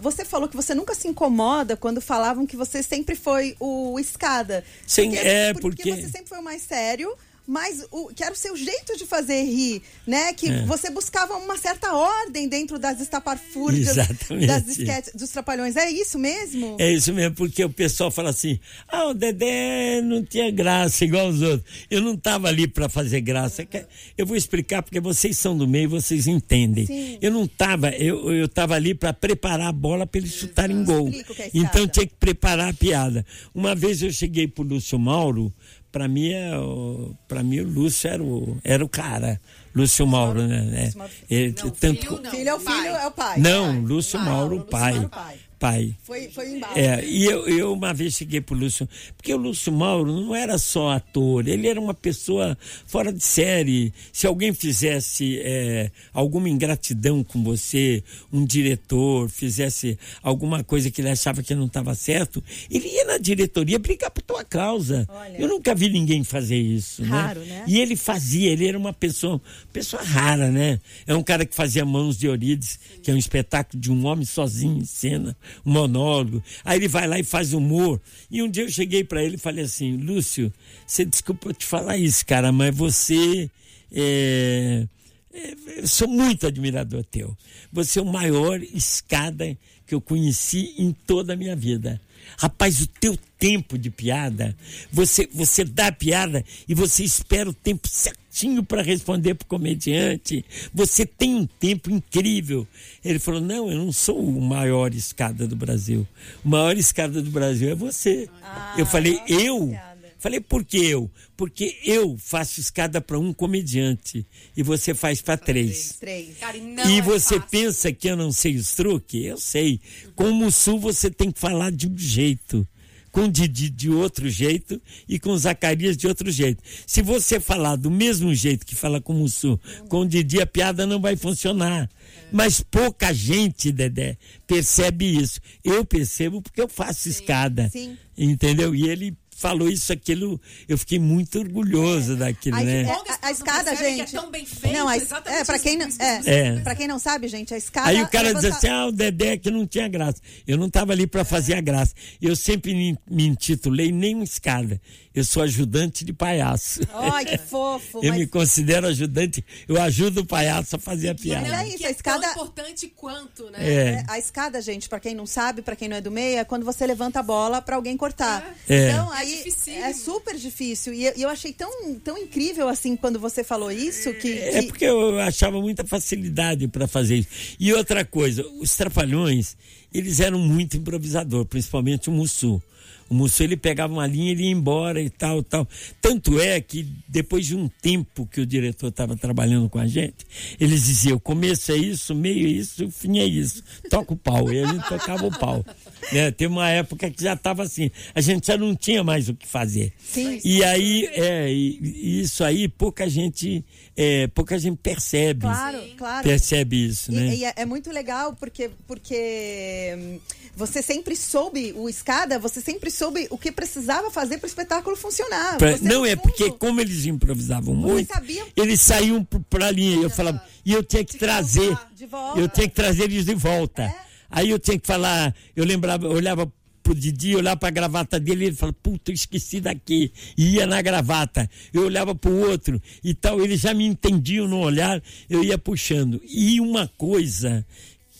Você falou que você nunca se incomoda quando falavam que você sempre foi o escada. Sim, é, porque... porque- você sempre foi o mais sério, mas o, que era o seu jeito de fazer rir, né? Que É. você buscava uma certa ordem dentro das estapafúrdias, Exatamente. das esquetes, dos trapalhões. É isso mesmo? É isso mesmo, porque o pessoal fala assim: ah, o Dedé não tinha graça igual os outros. Eu não estava ali para fazer graça. Que- Eu vou explicar porque vocês são do meio, vocês entendem. Sim. Eu não estava, eu eu estava ali para preparar a bola para eles chutarem gol. É. Então tinha que preparar a piada. Uma vez eu cheguei pro Lúcio Mauro, para mim, é o- pra mim o Lúcio era o, era o cara. Lúcio Mauro, né? É, Mauro. ele- Não, tanto, filho não. Filho é o filho, Pai. é o pai. não, Lúcio Mauro, Lúcio pai. Mauro, pai. Pai. Foi, foi embalo. É, e eu, eu uma vez cheguei pro Lúcio, porque o Lúcio Mauro não era só ator, ele era uma pessoa fora de série. Se alguém fizesse é, alguma ingratidão com você, um diretor fizesse alguma coisa que ele achava que não estava certo, ele ia na diretoria brigar por tua causa. Olha. Eu nunca vi ninguém fazer isso, Raro, né? né? E ele fazia, ele era uma pessoa, pessoa rara, né? É um cara que fazia Mãos de Eurídice, que é um espetáculo de um homem sozinho em cena, um monólogo. Aí ele vai lá e faz humor. E um dia eu cheguei para ele e falei assim: Lúcio, você desculpa te falar isso, cara, mas você. é, é, eu sou muito admirador teu. Você é o maior escada que eu conheci em toda a minha vida. Rapaz, o teu tempo de piada, você, você dá a piada e você espera o tempo certinho para responder pro comediante. Você tem um tempo incrível. Ele falou: Não, eu não sou o maior escada do Brasil. O maior escada do Brasil é você. eu falei: Eu? Falei, por que eu? Porque eu faço escada para um comediante e você faz para três. Três. Cara, e não e é você fácil. pensa que eu não sei os truques? Eu sei. Com o Mussu você tem que falar de um jeito. Com o Didi de outro jeito e com o Zacarias de outro jeito. Se você falar do mesmo jeito que fala com o Mussu, com o Didi, a piada não vai funcionar. Mas pouca gente, Dedé, percebe isso. Eu percebo porque eu faço escada. sim. Entendeu? E ele falou isso, aquilo, eu fiquei muito orgulhoso daquilo, né? é, Bom que as a, a pessoas escada, gente. é tão bem feito, não, a, exatamente é, pra quem que não, é, É. pra quem não sabe, gente, a escada. Aí o cara é diz assim, ah, o Dedé que não tinha graça. Eu não estava ali para fazer a graça. Eu sempre me, intitulei nem uma escada. Eu sou ajudante de palhaço. Ai, que fofo. Eu mas- me considero ajudante, eu ajudo o palhaço a fazer a piada. Mas é isso, a é escada- tão importante quanto, né? É. É, a escada, gente, pra quem não sabe, pra quem não é do meio, é quando você levanta a bola pra alguém cortar. É. Então, É aí é super difícil. E eu, achei tão, tão incrível assim quando você falou isso que. É que- porque eu achava muita facilidade para fazer isso. E outra coisa, os Trapalhões, eles eram muito improvisador, principalmente o Mussu. O Mussu, ele pegava uma linha, ele ia embora e tal, tal. Tanto é que depois de um tempo que o diretor estava trabalhando com a gente, eles diziam, o começo é isso, o meio é isso, o fim é isso. Toca o pau. E a gente tocava o pau. Né? Teve uma época que já estava assim, a gente já não tinha mais o que fazer. Sim. E aí, é, e- e isso aí pouca gente, é, pouca gente percebe. Claro, claro. Percebe isso, E, né? e é, é muito legal porque, porque hum, você sempre soube, o escada, você sempre soube o que precisava fazer para o espetáculo funcionar. Pra- não, é porque como eles improvisavam muito, sabiam- eles saíam p- pra linha. Eu falava, e eu tinha que que trazer, voltar de volta. É? eu tinha que trazer eles de volta. Aí eu tinha que falar, eu lembrava, eu olhava pro Didi, olhava pra gravata dele, ele falava, puta, eu esqueci daqui. E ia na gravata. Eu olhava pro outro e tal, eles já me entendiam no olhar, eu ia puxando. E uma coisa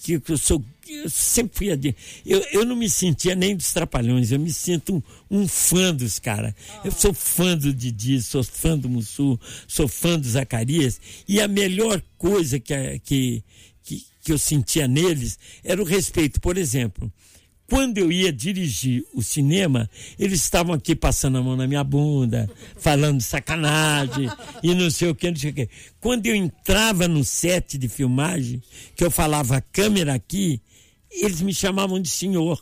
que eu sou. Eu sempre fui adi- eu, eu não me sentia nem dos trapalhões, eu me sinto um, um fã dos caras. Eu sou fã do Didi, sou fã do Mussu, sou fã do Zacarias. E a melhor coisa que, que, que, eu sentia neles era o respeito. Por exemplo, quando eu ia dirigir o cinema, eles estavam aqui passando a mão na minha bunda, falando sacanagem e não sei o que, não sei o que. Quando eu entrava no set de filmagem, que eu falava câmera aqui, eles me chamavam de senhor.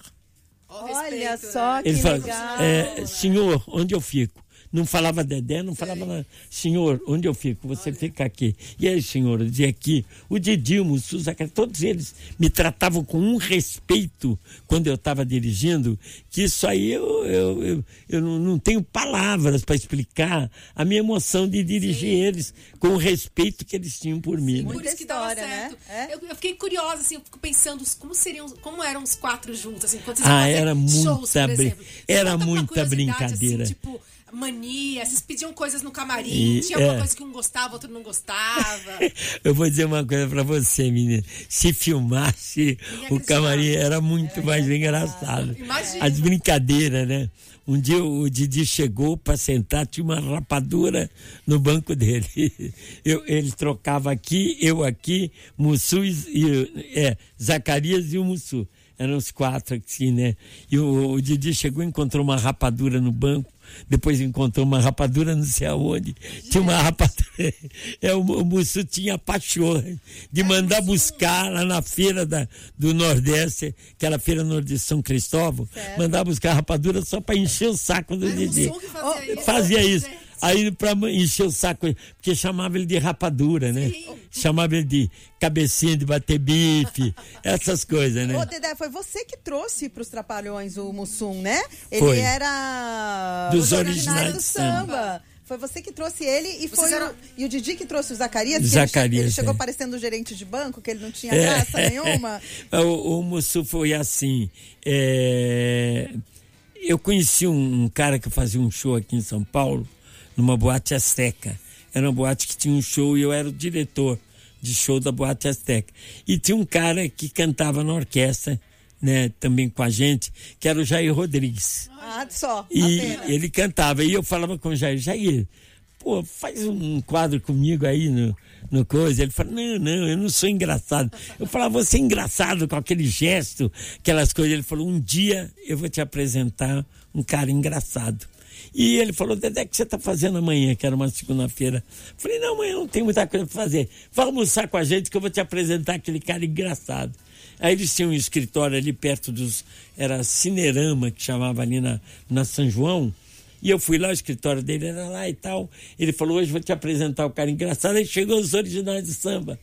Olha respeito, só né? que Ele falava, legal. é, senhor, onde eu fico? Não falava Dedé, não falava nada. Senhor, onde eu fico? Você fica aqui. E aí, senhor, eu dizia aqui. O Didilmo, o Suzaca, todos eles me tratavam com um respeito quando eu estava dirigindo, que isso aí eu, eu, eu, eu não, tenho palavras para explicar a minha emoção de dirigir eles com o respeito que eles tinham por mim. né? Por Muita isso que dava história, né? certo. É. Eu, eu fiquei curiosa, assim, eu fico pensando como seriam, como eram os quatro juntos, assim, quando vocês Ah, era shows, muita por brin- exemplo. Vocês era muita curiosidade, brincadeira. Assim, tipo, mania, vocês pediam coisas no camarim, E- tinha alguma é. coisa que um gostava, outro não gostava. Eu vou dizer uma coisa pra você, menina. Se filmasse, o camarim era muito mais engraçado. Imagina. As brincadeiras, né? Um dia o Didi chegou para sentar, tinha uma rapadura no banco dele. Eu- ele trocava aqui, eu aqui, Mussu e, é, Zacarias e o Mussu. Eram os quatro assim, né? E o, o Didi chegou e encontrou uma rapadura no banco. Depois encontrou uma rapadura não sei aonde. Tinha uma rapadura. É, o, o Mussu tinha pachorra de mandar buscar lá na feira da, do Nordeste, aquela feira Nordeste de São Cristóvão, mandar buscar rapadura só para encher o saco do Didi. fazia isso. Fazia isso. Aí pra encher o saco, porque chamava ele de rapadura, né? Chamava ele de cabecinha de bater bife, essas coisas, né? Ô, Dedé, foi você que trouxe para os Trapalhões o Mussum, né? Ele Foi. era Dos os originais do do samba. Foi você que trouxe ele e foi eram- o, e o Didi que trouxe o Zacarias. Zacarias, ele, che- ele chegou é. parecendo gerente de banco, que ele não tinha É. graça nenhuma. o, o Mussu foi assim. é, Eu conheci um, um cara que fazia um show aqui em São Paulo, numa boate Azteca. Era uma boate que tinha um show e eu era o diretor de show da boate Azteca. E tinha um cara que cantava na orquestra, né, também com a gente, que era o Jair Rodrigues. Ah, só. E apenas. ele cantava. E eu falava com o Jair, Jair, pô, faz um quadro comigo aí no, no coisa. Ele falou, não, não, eu não sou engraçado. Eu falava, você é engraçado com aquele gesto, aquelas coisas. Ele falou, um dia eu vou te apresentar um cara engraçado. E ele falou, Dedé, o que você está fazendo amanhã, que era uma segunda-feira? Falei, não, amanhã não tem muita coisa para fazer. Vai almoçar com a gente que eu vou te apresentar aquele cara engraçado. Aí eles tinham um escritório ali perto dos. Era Cinerama, que chamava ali na, na São João. E eu fui lá, o escritório dele era lá e tal. Ele falou: hoje vou te apresentar o cara engraçado. Aí chegou os originais de samba.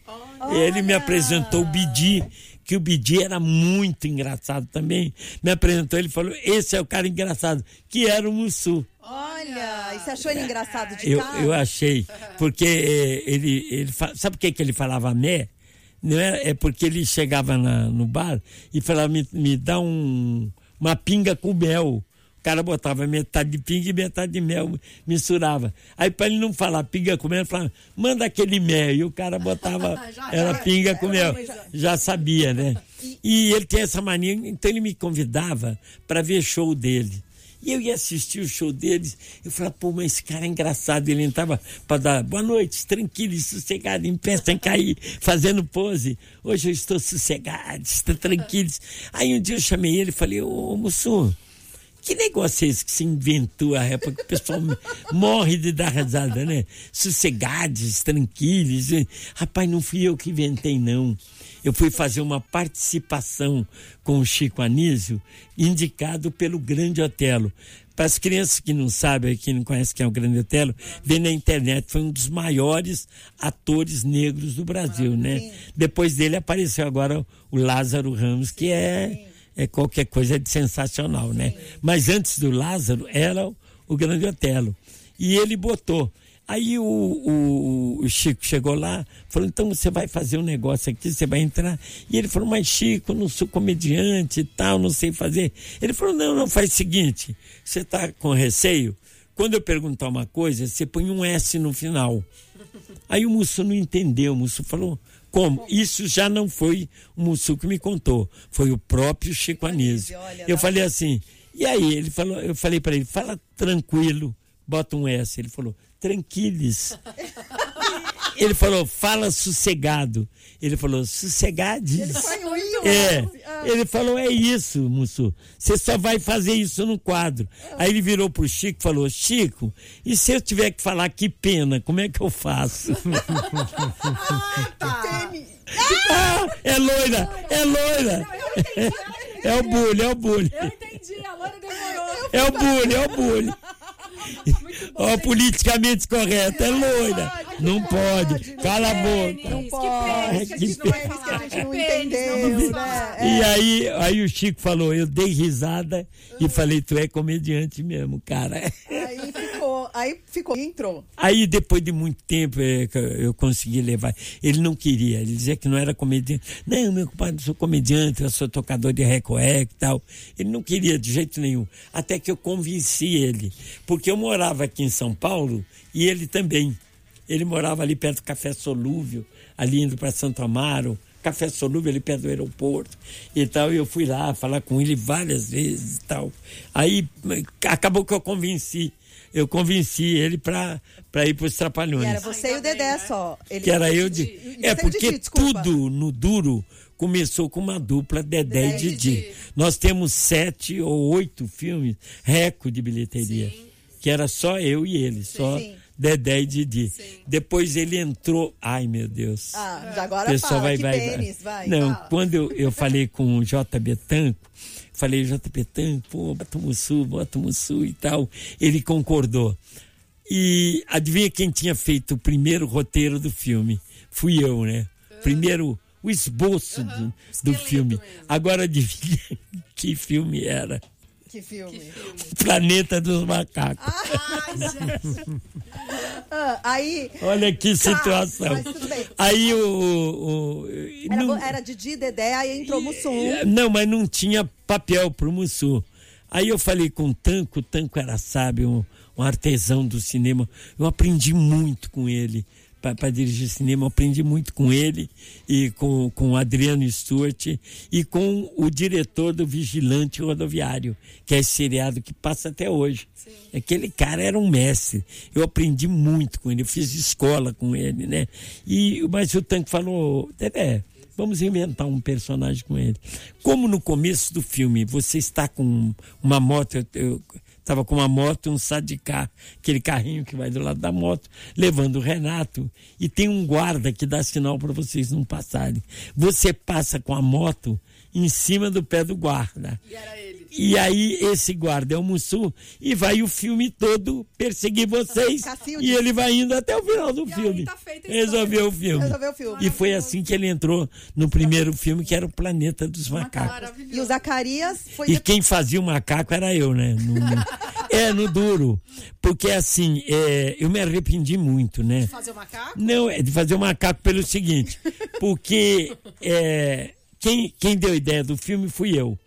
E ele me apresentou o Bidi, que o Bidi era muito engraçado também. Me apresentou, ele falou: esse é o cara engraçado, que era o Mussu. Olha, e você achou ele engraçado de Eu, cara? eu achei, porque eh, ele, ele sabe por que, que ele falava mé? Não é, é porque ele chegava na- no bar e falava, me, me dá um, uma pinga com mel. O cara botava metade de pinga e metade de mel, misturava. Aí para ele não falar pinga com mel, ele falava, manda aquele mel. E o cara botava, era pinga com mel. Já sabia, né? E ele tem essa mania, então ele me convidava para ver show dele. E eu ia assistir o show deles, eu falava, pô, mas esse cara é engraçado. Ele entrava para dar boa noite, tranquilo, sossegado, em pé, sem cair, fazendo pose. Hoje eu estou sossegado, estou tranquilo. Aí um dia eu chamei ele e falei, ô, Mussum, que negócio é esse que você inventou a época que o pessoal morre de dar risada, né? Sossegados, tranquilos. Rapaz, não fui eu que inventei, não. Eu fui fazer uma participação com o Chico Anísio, indicado pelo Grande Otelo. Para as crianças que não sabem, que não conhecem quem é o Grande Otelo, vê na internet, foi um dos maiores atores negros do Brasil, né? Depois dele apareceu agora o Lázaro Ramos, que é é qualquer coisa de sensacional, né? Mas antes do Lázaro era o, Grande Otelo. E ele botou. Aí o, o, o Chico chegou lá, falou, então você vai fazer um negócio aqui, você vai entrar. E ele falou, mas Chico, não sou comediante e tal, não sei fazer. Ele falou, não, não, faz o seguinte, você está com receio? Quando eu perguntar uma coisa, você põe um S no final. Aí o Musso não entendeu, o Musso falou, como? Isso já não foi o Musso que me contou, foi o próprio Chico Anísio. Eu falei assim, e aí? Ele falou, eu falei para ele, fala tranquilo, bota um S. Ele falou, tranquiles. Ele falou, fala sossegado. Ele falou, sossegades. Foi muito É, bom. ele falou, é isso, Mussu. Você só vai fazer isso no quadro. Aí ele virou pro Chico e falou, Chico, e se eu tiver que falar que pena, como é que eu faço? ah, é loira, é loira. É o bullying, é o bullying. Eu entendi, a Loura demorou. É o bullying, é o bullying. Ó, politicamente correto, é loira. Não pode. Cala a boca. Não Que pode. pênis que a gente não vai Que a gente não Que pênis entendeu, não né? É. E aí, aí o Chico falou, eu dei risada e falei, tu é comediante mesmo, cara. Aí ficou, entrou. Aí, depois de muito tempo, é, eu consegui levar. Ele não queria, ele dizia que não era comediante. Não, meu compadre, eu sou comediante, eu sou tocador de recuec e tal. Ele não queria de jeito nenhum. Até que eu convenci ele. Porque eu morava aqui em São Paulo e ele também. Ele morava ali perto do Café Solúvel, ali indo para Santo Amaro. Café Solúvel ali perto do aeroporto e tal. E eu fui lá falar com ele várias vezes e tal. Aí acabou que eu convenci. Eu convenci ele para ir para os Trapalhões. E era você e o Dedé só. Ele- Que era eu de. Você e É porque Didi, tudo no duro começou com uma dupla Dedé e Dedé e Didi. Didi. Nós temos sete ou oito filmes recorde de bilheteria. Que era só eu e ele, só Sim. Dedé e Didi. Depois ele entrou. Ai, meu Deus. Ah, O agora pessoal fala, vai, que vai, pênis, vai. vai. Não, fala. quando eu, eu falei com o JB Tanco, falei, JB Tanco, pô, bota o Mussu, bota o Mussu e tal. Ele concordou. E adivinha quem tinha feito o primeiro roteiro do filme? Fui eu, né? Primeiro, o esboço do, do esqueleto filme. mesmo. Agora adivinha que filme era? Que filme. Planeta dos Macacos. Ai, gente. Ah, aí. Olha que situação. mas tudo bem. Aí o. o- o- Era, não- era Didi, Dedé, aí entrou Mussum. Não, mas não tinha papel pro Mussu. Aí eu falei com o Tanco, o Tanco era, sabe, um, um artesão do cinema. Eu aprendi muito com ele para dirigir cinema, eu aprendi muito com ele e com, com o Adriano Stewart e com o diretor do Vigilante Rodoviário, que é esse seriado que passa até hoje. Aquele cara era um mestre. Eu aprendi muito com ele, eu fiz escola com ele, né? E, mas o Tanco falou, Dedé, Vamos inventar um personagem com ele. Como no começo do filme você está com uma moto, eu- eu estava com uma moto, um sadicar, aquele carrinho que vai do lado da moto, levando o Renato, e tem um guarda que dá sinal para vocês não passarem. Você passa com a moto em cima do pé do guarda. E era ele. E aí esse guarda é o Mussu e vai o filme todo perseguir vocês. Cacilde. E ele vai indo até o final do E aí filme. tá Resolveu o filme. Resolveu o filme. E foi assim que ele entrou no primeiro filme, que era o Planeta dos Macacos. E o Zacarias foi. E quem fazia o macaco era eu, né? No- no- é, no duro. Porque assim, é, eu me arrependi muito, né? Fazer o macaco? Não, é de fazer o macaco pelo seguinte, porque é, quem, quem deu a ideia do filme fui eu.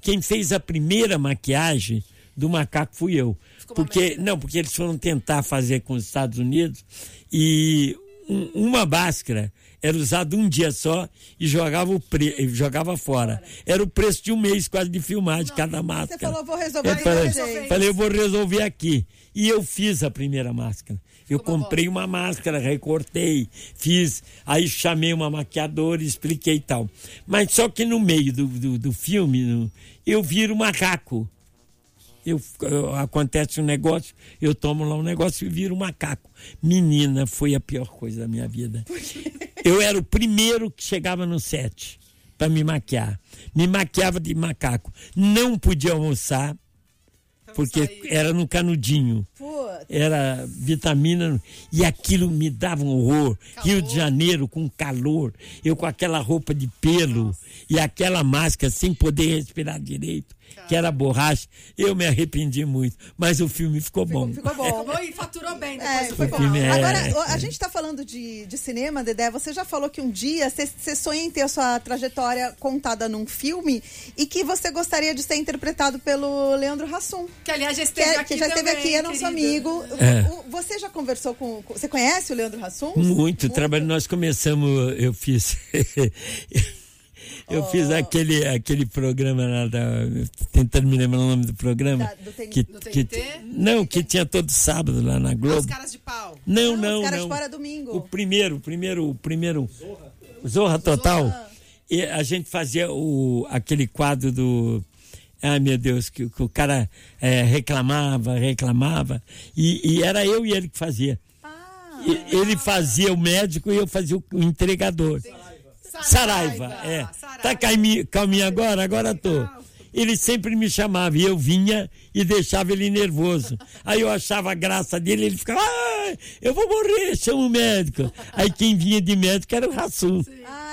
Quem fez a primeira maquiagem do macaco fui eu. Ficou Porque, não, porque eles foram tentar fazer com os Estados Unidos e um- uma máscara era usada um dia só e jogava, o pre, jogava fora. Era o preço de um mês quase de filmagem cada máscara. falou, vou resolver Eu falei, falei, eu vou resolver aqui. E eu fiz a primeira máscara. Eu comprei uma máscara, recortei, fiz, aí chamei uma maquiadora, expliquei e tal. Mas só que no meio do, do, do filme, no- eu viro macaco. Eu, eu- acontece um negócio, eu tomo lá um negócio e viro macaco. Menina, foi a pior coisa da minha vida. Eu era o primeiro que chegava no set para me maquiar. Me maquiava de macaco. Não podia almoçar, porque sair. era no canudinho. Era vitamina e aquilo me dava um horror. Rio de Janeiro com calor, eu com aquela roupa de pelo e aquela máscara sem poder respirar direito, que era borracha. Eu me arrependi muito, mas o filme ficou bom. Ficou bom. E faturou bem É, depois foi do bom. filme é- Agora, o- a gente está falando de, de cinema, Dedé. Você já falou que um dia você- sonha em ter a sua trajetória contada num filme e que você gostaria de ser interpretado pelo Leandro Hassum. Que aliás já Que, esteve é- aqui que já esteve também, aqui, é nosso querido. amigo. É. O- o- você já conversou com, Você conhece o Leandro Hassum? Muito trabalho. Nós começamos, eu fiz. Eu fiz aquele, aquele programa lá da. Tentando me lembrar o nome do programa. Da- do TN- que, do que- não, que tinha todo sábado lá na Os Globo. caras de pau. Não, Não, não, os caras não. de fora domingo. O primeiro, o primeiro, o primeiro. Zorra, Total. E a gente fazia o, aquele quadro do. Ai meu Deus, que, que o cara eh, reclamava, reclamava. E, e era eu e ele que fazia. Ah. Ele fazia o médico e eu fazia o, o entregador. Saraiva, é. Tá calminho, calminho agora? Agora tô. Ele sempre me chamava e eu vinha e deixava ele nervoso. Aí eu achava a graça dele, ele ficava, ah, eu vou morrer, chama o médico. Aí quem vinha de médico era o Rassum.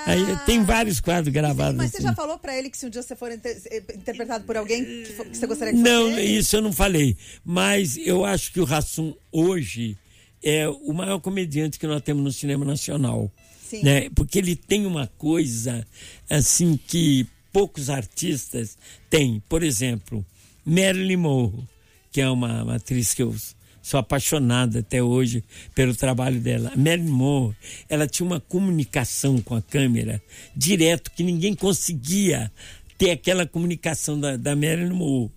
Aí tem vários quadros gravados. Mas você assim. já falou pra ele que se um dia você for inter- interpretado por alguém que, que você gostaria que fosse Não, ele? isso eu não falei. Mas eu acho que o Rassum hoje é o maior comediante que nós temos no cinema nacional. Sim. Né? Porque ele tem uma coisa assim que poucos artistas têm. Por exemplo, Marilyn Monroe, que é uma, uma atriz que eu sou apaixonado até hoje pelo trabalho dela. Marilyn Monroe, ela tinha uma comunicação com a câmera direto que ninguém conseguia ter aquela comunicação da, da Marilyn Monroe.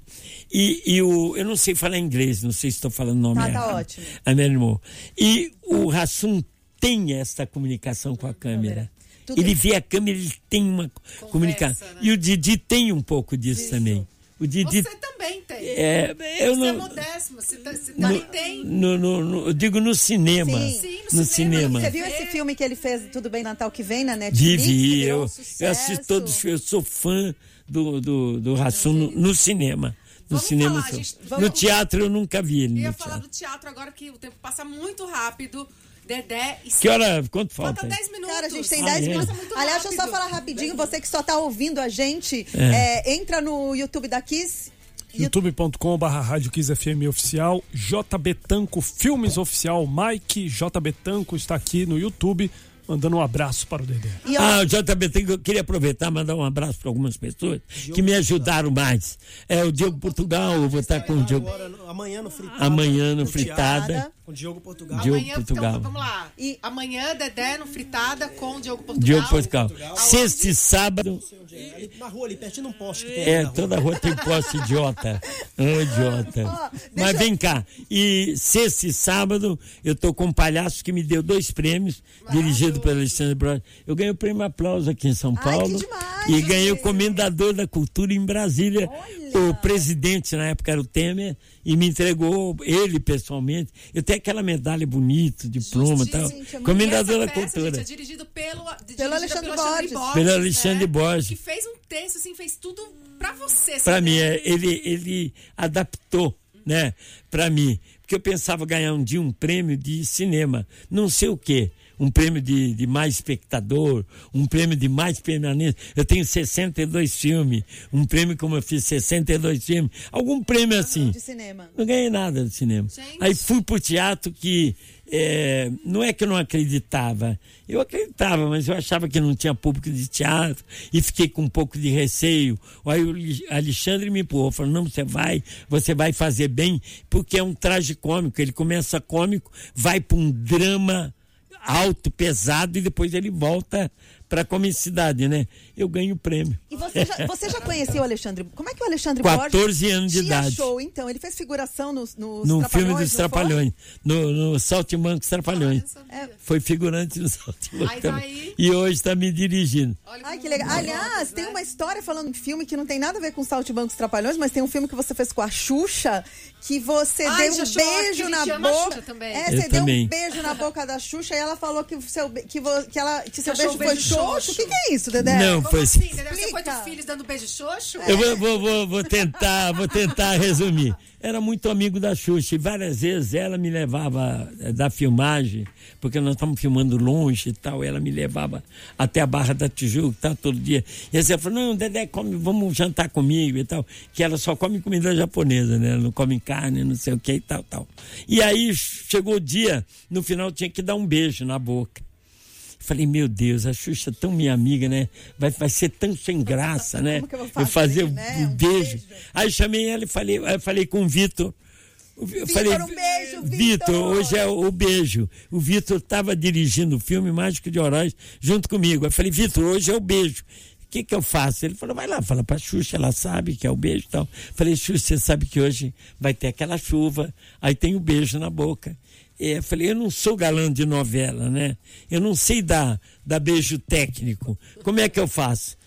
E, e o, eu não sei falar inglês, não sei se estou falando o nome Tá, tá errado. ótimo. A Marilyn Monroe. E o Rassum tem essa comunicação com a câmera. Tudo- Ele vê a câmera, ele tem uma comunicação. né? E o Didi tem um pouco disso também. O Didi Você também tem. é, eu Você é não modesto, você, tá- você também tem. no, no- no- eu digo no cinema. Sim. Sim, no no cinema. cinema. Você viu esse filme que ele fez Tudo Bem Natal que vem na Netflix? Vivi, eu, um eu assisto todos eu sou fã do, do, do Rassum no, no cinema. No Vamos cinema. falar, gente, No teatro eu nunca vi ele. Eu ia No falar teatro. do teatro agora que o tempo passa muito rápido. Dedé e Que hora? Quanto falta? Falta 10 minutos. Cara, a gente tem Ah, 10 é? minutos. Muito Aliás, deixa eu só falar rapidinho. Você que só tá ouvindo a gente, é, entra no YouTube da Kiss. youtube.com.br Rádio Kiss FM Oficial, JB Tanco Filmes Oficial, Mike JB Tanco está aqui no YouTube, mandando um abraço para o Dedé. E, Ah, o JBT, eu queria aproveitar e mandar um abraço para algumas pessoas que me ajudaram mais. É o Diogo Portugal, eu vou estar com o Diogo. Agora, amanhã no Fritada. Amanhã no Fritada. Com o Diogo Portugal. Diogo Amanhã, Portugal. Então, vamos lá. E- Amanhã, Dedé no Fritada com o Diogo Portugal. Diogo Portugal. Sexta e sábado. Na rua, ali pertinho de um poste que tem É, rua. toda rua tem poste idiota. Um idiota. Deixa Mas eu- vem cá. E sexta e sábado eu tô com um palhaço que me deu dois prêmios, dirigido pelo Alexandre Bros. Eu ganhei o prêmio Aplauso aqui em São Ai, que Paulo. demais, e ganhei o. Comendador da Cultura em Brasília. Olha. O presidente na época era o Temer e me entregou ele pessoalmente. Eu tenho aquela medalha bonita, diploma e tal. Comendador Essa da peça, Cultura. Gente, é dirigido pelo, dirigida Pelo Alexandre Borges. Pelo Alexandre Borges. Que fez um texto, assim, fez tudo pra você. Para sabe? mim, é, ele, ele adaptou, né, para mim. Porque eu pensava ganhar um dia um prêmio de cinema, não sei o quê. Um prêmio de, de mais espectador, um prêmio de mais permanência. Eu tenho 62 filmes, um prêmio como eu fiz 62 filmes, algum prêmio assim. de cinema. Não ganhei nada do cinema. Gente. Aí fui pro teatro que é, não é que eu não acreditava. Eu acreditava, mas eu achava que não tinha público de teatro e fiquei com um pouco de receio. Aí o Alexandre me empurrou, falou, não, você vai, você vai fazer bem, porque é um traje cômico. Ele começa cômico, vai para um drama alto, pesado, e depois ele volta para comicidade, né? Eu ganho o prêmio. E você já, você já conhecia o Alexandre? Como é que o Alexandre 14 Borges anos de idade. achou, então? Ele fez figuração nos, nos No Trapalhões, não filme dos? Trapalhões, no, no Saltimbancos Trapalhões. É. Foi figurante no Saltimbancos Aí Trapalhões. vai- E hoje está me dirigindo. Olha Ai, que legal. nós, Aliás, tem né? uma história falando de filme que não tem nada a ver com Saltimbancos Trapalhões, mas tem um filme que você fez com a Xuxa, que você Ai, deu um beijo que na boca. Xuxa também. É, Eu você deu também. um beijo na boca da Xuxa e ela falou que, seu, que, vo- que, ela, que seu achou beijo o foi beijo xoxo? O que, que é isso, Dedé? Não, Como foi assim. Dedé? Você foi teu filhos dando beijo xoxo? Eu vou, vou, vou, vou tentar, vou tentar resumir. Era muito amigo da Xuxa e várias vezes ela me levava eh, da filmagem, porque nós estávamos filmando longe e tal, ela me levava até a Barra da Tijuca, tá, todo dia. E assim, ela falou, não, Dedé, come, vamos jantar comigo e tal, que ela só come comida japonesa, né? Ela não come carne, não sei o que e tal, tal. E aí chegou o dia, no final tinha que dar um beijo na boca. Falei, meu Deus, a Xuxa é tão minha amiga, né? Vai, vai ser tão sem graça, né? Como que eu vou eu fazer fazer, o, né? Um beijo. beijo. Aí chamei ela e falei, falei com o Vitor. Eu Vitor, falei, um beijo, Vitor! Hoje é o, o beijo. O Vitor estava dirigindo o filme Mágico de Horóis junto comigo. Eu falei, Vitor, hoje é o beijo. O que, que eu faço? Ele falou, vai lá, fala pra Xuxa, ela sabe que é o beijo e tal. Falei, Xuxa, você sabe que hoje vai ter aquela chuva, aí tem o beijo na boca. Eu falei, eu não sou galã de novela, né? Eu não sei dar, dar beijo técnico. Como é que eu faço?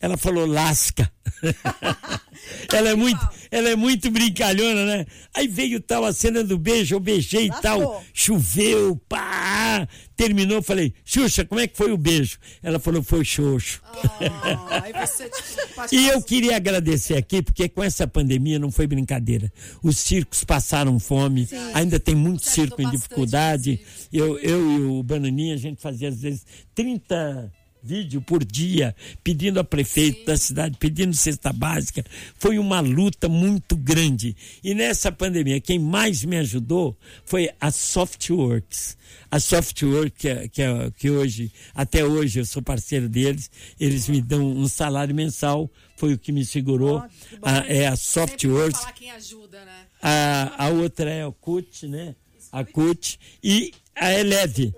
Ela falou, lasca. ela, é muito, ela é muito brincalhona, né? Aí veio tal a cena do beijo, eu beijei e tal, choveu, pá, terminou, falei, Xuxa, como é que foi o beijo? Ela falou, foi xoxo. Ah, você, tipo, E eu queria agradecer aqui, porque com essa pandemia não foi brincadeira. Os circos passaram fome, ainda tem muito Você circo em dificuldade. bastante Eu, eu e o Bananinha, a gente fazia às vezes 30 vídeos por dia, pedindo a prefeito da cidade, pedindo cesta básica. Foi uma luta muito grande. E nessa pandemia, quem mais me ajudou foi a Softworks. A Softworks, que, é- que, é- que hoje, até hoje, eu sou parceiro deles, eles me dão um salário mensal, foi o que me segurou. Ah, é a Softworks. falar quem ajuda, né? A, a outra é a CUT, né? A CUT e a Eleve.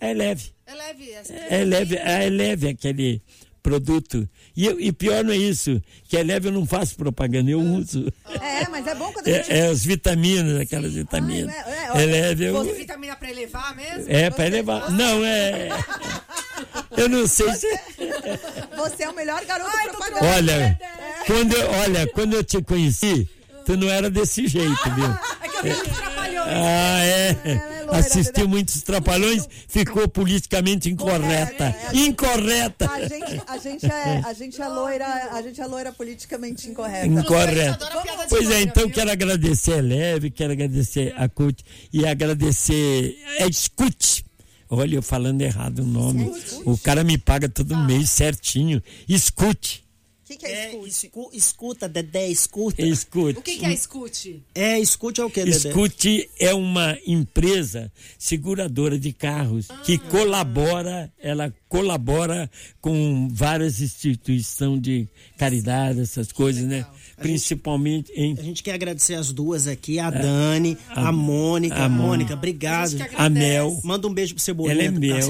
A Eleve. É leve. essa- É leve, é leve aquele produto. E, eu- e pior não é isso, que é leve eu não faço propaganda, eu uso. É, mas é bom quando a gente... É, é as vitaminas, aquelas vitaminas. é, é, É, olha, leve, eu, Tem vitamina pra elevar mesmo? é para elevar. Não, é. Eu não sei se. Você é o melhor garoto propaganda. Olha, quando eu, olha, quando eu te conheci, tu não era desse jeito, viu? É que eu vi os trapalhões. Ah, é. Assistiu né? muitos trapalhões, ficou politicamente incorreta. É, é, é. Incorreta. A gente, a, gente é, a gente é loira, a gente é loira politicamente incorreta. Incorreto. Adoro a piada de Pois é, então quero agradecer a Leve, quero agradecer a CUT e agradecer a Escute. Olha, eu falando errado o nome. O cara me paga todo mês certinho. Escute. O que, que é É, escute? escu- escuta, Dedé, escuta. Escute. O que, que é escute? É, escute é o que, Dedé? Escute é uma empresa seguradora de carros que colabora, ela colabora com várias instituições de caridade, essas coisas, né? Principalmente em A gente quer agradecer as duas aqui, a Dani, a, Mônica. a Mônica. Mônica, obrigado. A a Mel. Manda um beijo pro Cebolinha Ela é mel.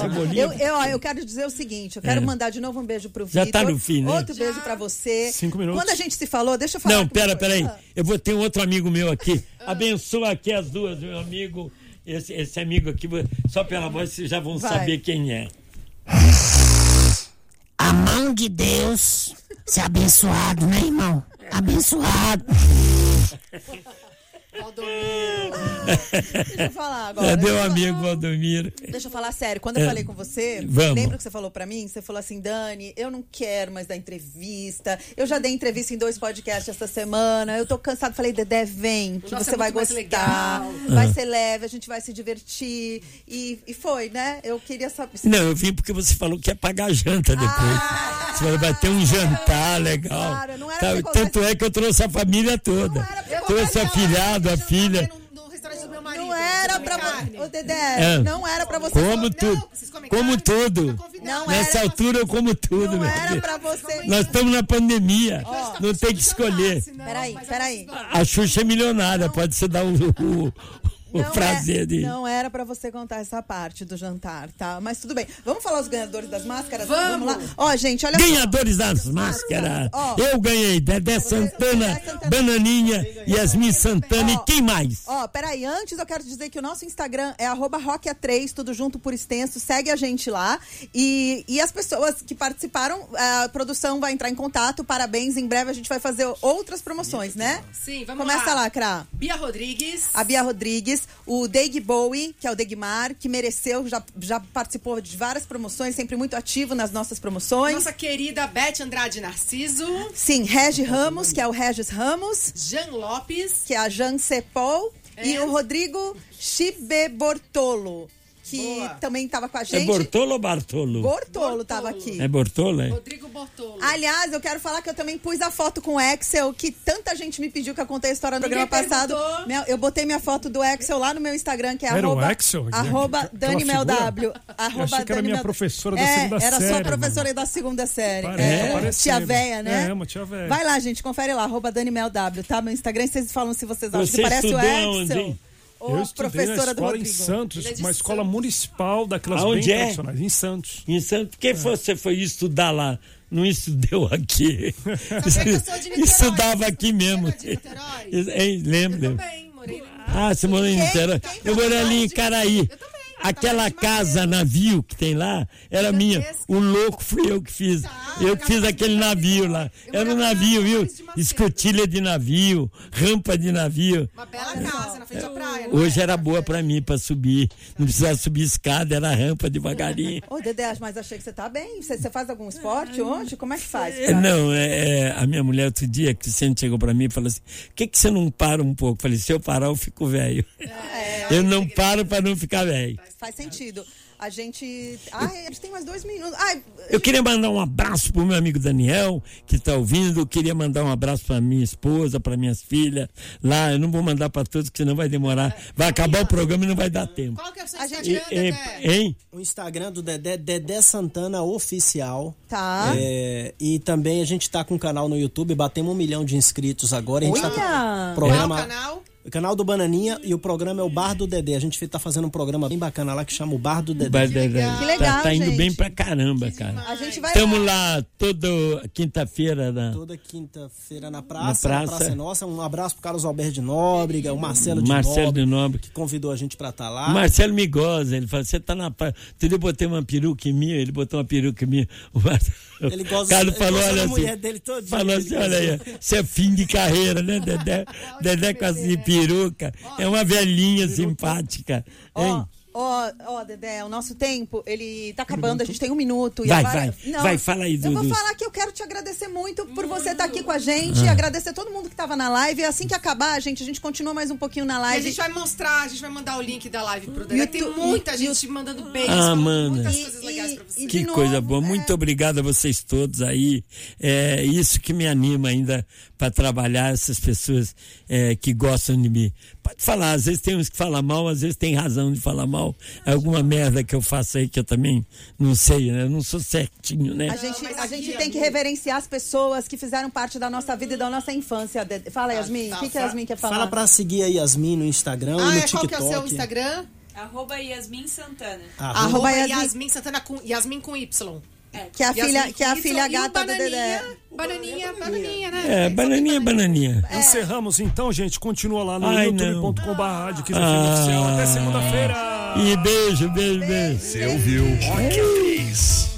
Cebolinha. Eu, eu, eu quero dizer o seguinte, eu quero É. mandar de novo um beijo pro Já Vitor. tá no fim, né? Outro beijo pra você. Cinco minutos. Quando a gente se falou, deixa eu falar. Não, pera, pera aí. Ah, Eu vou ter um outro amigo meu aqui. Abençoa aqui as duas, meu amigo. Esse, esse amigo aqui, só pela voz vocês já vão Vai. saber quem é. A mão de Deus ser abençoado, né, irmão? Abençoado. Deixa eu falar agora. É meu eu falar. amigo Valdomiro. Deixa eu falar sério. Quando eu É. falei com você, Vamos. lembra que você falou pra mim? Você falou assim, Dani, eu não quero mais dar entrevista. Eu já dei entrevista em dois podcasts essa semana. Eu tô cansado. Falei, Dedé, vem, que Nossa, você é vai gostar. legal. Vai ser leve, a gente vai se divertir. E, e foi, né? Eu queria saber. Não, eu vim porque você falou que ia pagar a janta depois. Você falou, vai ter um jantar legal. Ah, Claro, não era Tá, tanto é que eu trouxe a família toda. Eu Trouxe a filhada, a jantar filha. No, no restaurante do meu marido. Não era pra você. Ô, Dedé, É. não era pra você. Como tudo. Como tudo. Não Nessa era- altura eu como tudo, Não meu era pra você. Nós estamos na pandemia. Não tem que escolher. Peraí, peraí. A Xuxa é milionária, pode se dar o, o, o Não prazer é- de. Não era pra você contar essa parte do jantar, tá? Mas tudo bem. Vamos falar os ganhadores das máscaras? Vamos. lá. Ó, gente, olha só. Ganhadores das máscaras. Ó. Eu ganhei. Dedé Santana, Santana. Bananinha, Yasmin Santana Ó. e quem mais? Ó, peraí, antes eu quero dizer que o nosso Instagram é arroba rockea3, tudo junto por extenso, segue a gente lá. E, e as pessoas que participaram, a produção vai entrar em contato, parabéns. Em breve a gente vai fazer outras promoções, né? Sim, vamos Começa lá. lá, Cra. Bia Rodrigues. A Bia Rodrigues, o Deig Bowie, que é o Degmar, que mereceu, já, já participou de várias promoções, sempre muito ativo nas nossas promoções. Nossa querida Beth Andrade Narciso. Sim, Regi Ramos, que é o Regis Ramos. Jean Lopes. Que é a Jean Cepol. É. E o Rodrigo Chibe Bortolo que Boa. também estava com a gente. É Bortolo ou Bartolo? Bortolo estava aqui. É Bortolo, é? Rodrigo Bortolo. Aliás, eu quero falar que eu também pus a foto com o Excel, que tanta gente me pediu que eu contei a história do programa passado. Eu botei minha foto do Excel lá no meu Instagram, que é era arroba, o Excel? arroba DaniMelW. Arroba achei que era minha professora da é, segunda era série. Era só professora mano. da segunda série. Parece, é, tia véia, né? É, uma tia véia. Vai lá, gente, confere lá, arroba DaniMelW, tá? Meu Instagram, vocês falam se vocês acham que parece o Excel. Onde? Ou eu estudei na escola em Santos, é uma escola Santos. municipal daquelas Aonde bem é? tradicionais, em Santos. Em Santos. Por que você foi estudar lá? Não estudou aqui. Estudava aqui mesmo. Hein, lembro. Eu também, morei na... Ah, você morou em? Niterói. Eu morei ali em Caraí. Eu também. Aquela casa, navio que tem lá, era minha. O louco fui eu que fiz. Tá, eu que fiz aquele navio lá. Era um navio, viu? Escotilha de navio, rampa de navio. Uma bela casa na frente da praia. não Hoje é? era boa pra mim, pra subir. Não precisava subir escada, era rampa devagarinho. Ô, Dedé, mas achei que você tá bem. Você, você faz algum esporte hoje? Como é que faz? É, Não, é, é, a minha mulher outro dia, a Cristiane chegou pra mim e falou assim: por que, que você não para um pouco? Eu falei: se eu parar, eu fico velho. eu não paro pra não ficar velho. Faz sentido. A gente. Ai, a gente tem mais dois minutos. Ai, Eu queria mandar um abraço pro meu amigo Daniel, que está ouvindo. Eu queria mandar um abraço pra minha esposa, para minhas filhas. Lá, eu não vou mandar para todos, porque senão vai demorar. Vai acabar o programa e não vai dar tempo. Qual que é o seu A gente- E- Instagram, Dedé? hein? O Instagram do Dedé, Dedé Santana Oficial. tá. É, e também a gente tá com um canal no YouTube, batemos um milhão de inscritos agora. A gente tá com Olha! o programa, Qual o canal? O canal do Bananinha e o programa é o Bar do Dedé. A gente tá fazendo um programa bem bacana lá que chama o Bar do Dedé. Vai- Que legal, tá, tá indo gente. bem pra caramba, cara. A gente vai. Estamos lá. lá toda quinta-feira. Na... Toda quinta-feira na praça, Na na praça. praça. é Nossa. Um abraço pro Carlos Alberto de Nóbrega, o Marcelo de Marcelo Nóbrega, de Nobre. que convidou a gente pra estar lá. O Marcelo me goza, ele fala, você tá na. Entendeu? Eu botei uma peruca em mim, ele botou uma peruca em mim. O Marcelo, Ele goza- o Carlos ele falou, goza olha assim. mulher dele todo dia, falou assim, olha aí, você é fim de carreira, né, Dedé? Dedé com assim, peruca. É uma velhinha simpática. Ó, Hein? ó, ó, Dedé, o nosso tempo, ele tá acabando, a gente tem um minuto. e Vai, agora- vai, vai, fala aí, Eu vou Dudu. falar que eu quero te agradecer muito por você estar aqui com a gente, agradecer todo mundo que tava na live. E assim que acabar, gente, a gente continua mais um pouquinho na E a live. gente vai mostrar, a gente vai mandar o link da live pro Dedé. Tem YouTube- muita gente mandando beijos, Ah, mano. muitas E- coisas legais pra e- você. e- Que de coisa novo, boa. é. Muito obrigado a vocês todos aí. É isso que me anima ainda para trabalhar essas pessoas é, que gostam de mim. Pode falar, às vezes tem uns que falam mal, às vezes tem razão de falar mal. É alguma merda que eu faço aí que eu também não sei, né? Eu não sou certinho, né? A gente, a gente tem que reverenciar as pessoas que fizeram parte da nossa vida e da nossa infância. Fala, Yasmin. O que, que a Yasmin quer falar? Fala pra seguir a Yasmin no Instagram e Ah, no é, TikTok. qual que é o seu Instagram? Arroba Yasmin Santana. Arroba- Arroba Arroba Yasmin. Yasmin Santana com Yasmin com Y. Que é a Yasmin filha, que é a filha gata do Dedé. Bananinha, bananinha, bananinha, né? É, bananinha, bananinha. Encerramos então, gente. Continua lá no youtube.com.br FM Ah. oficial. Até segunda-feira. E beijo, beijo, beijo. Você ouviu Rock Atriz.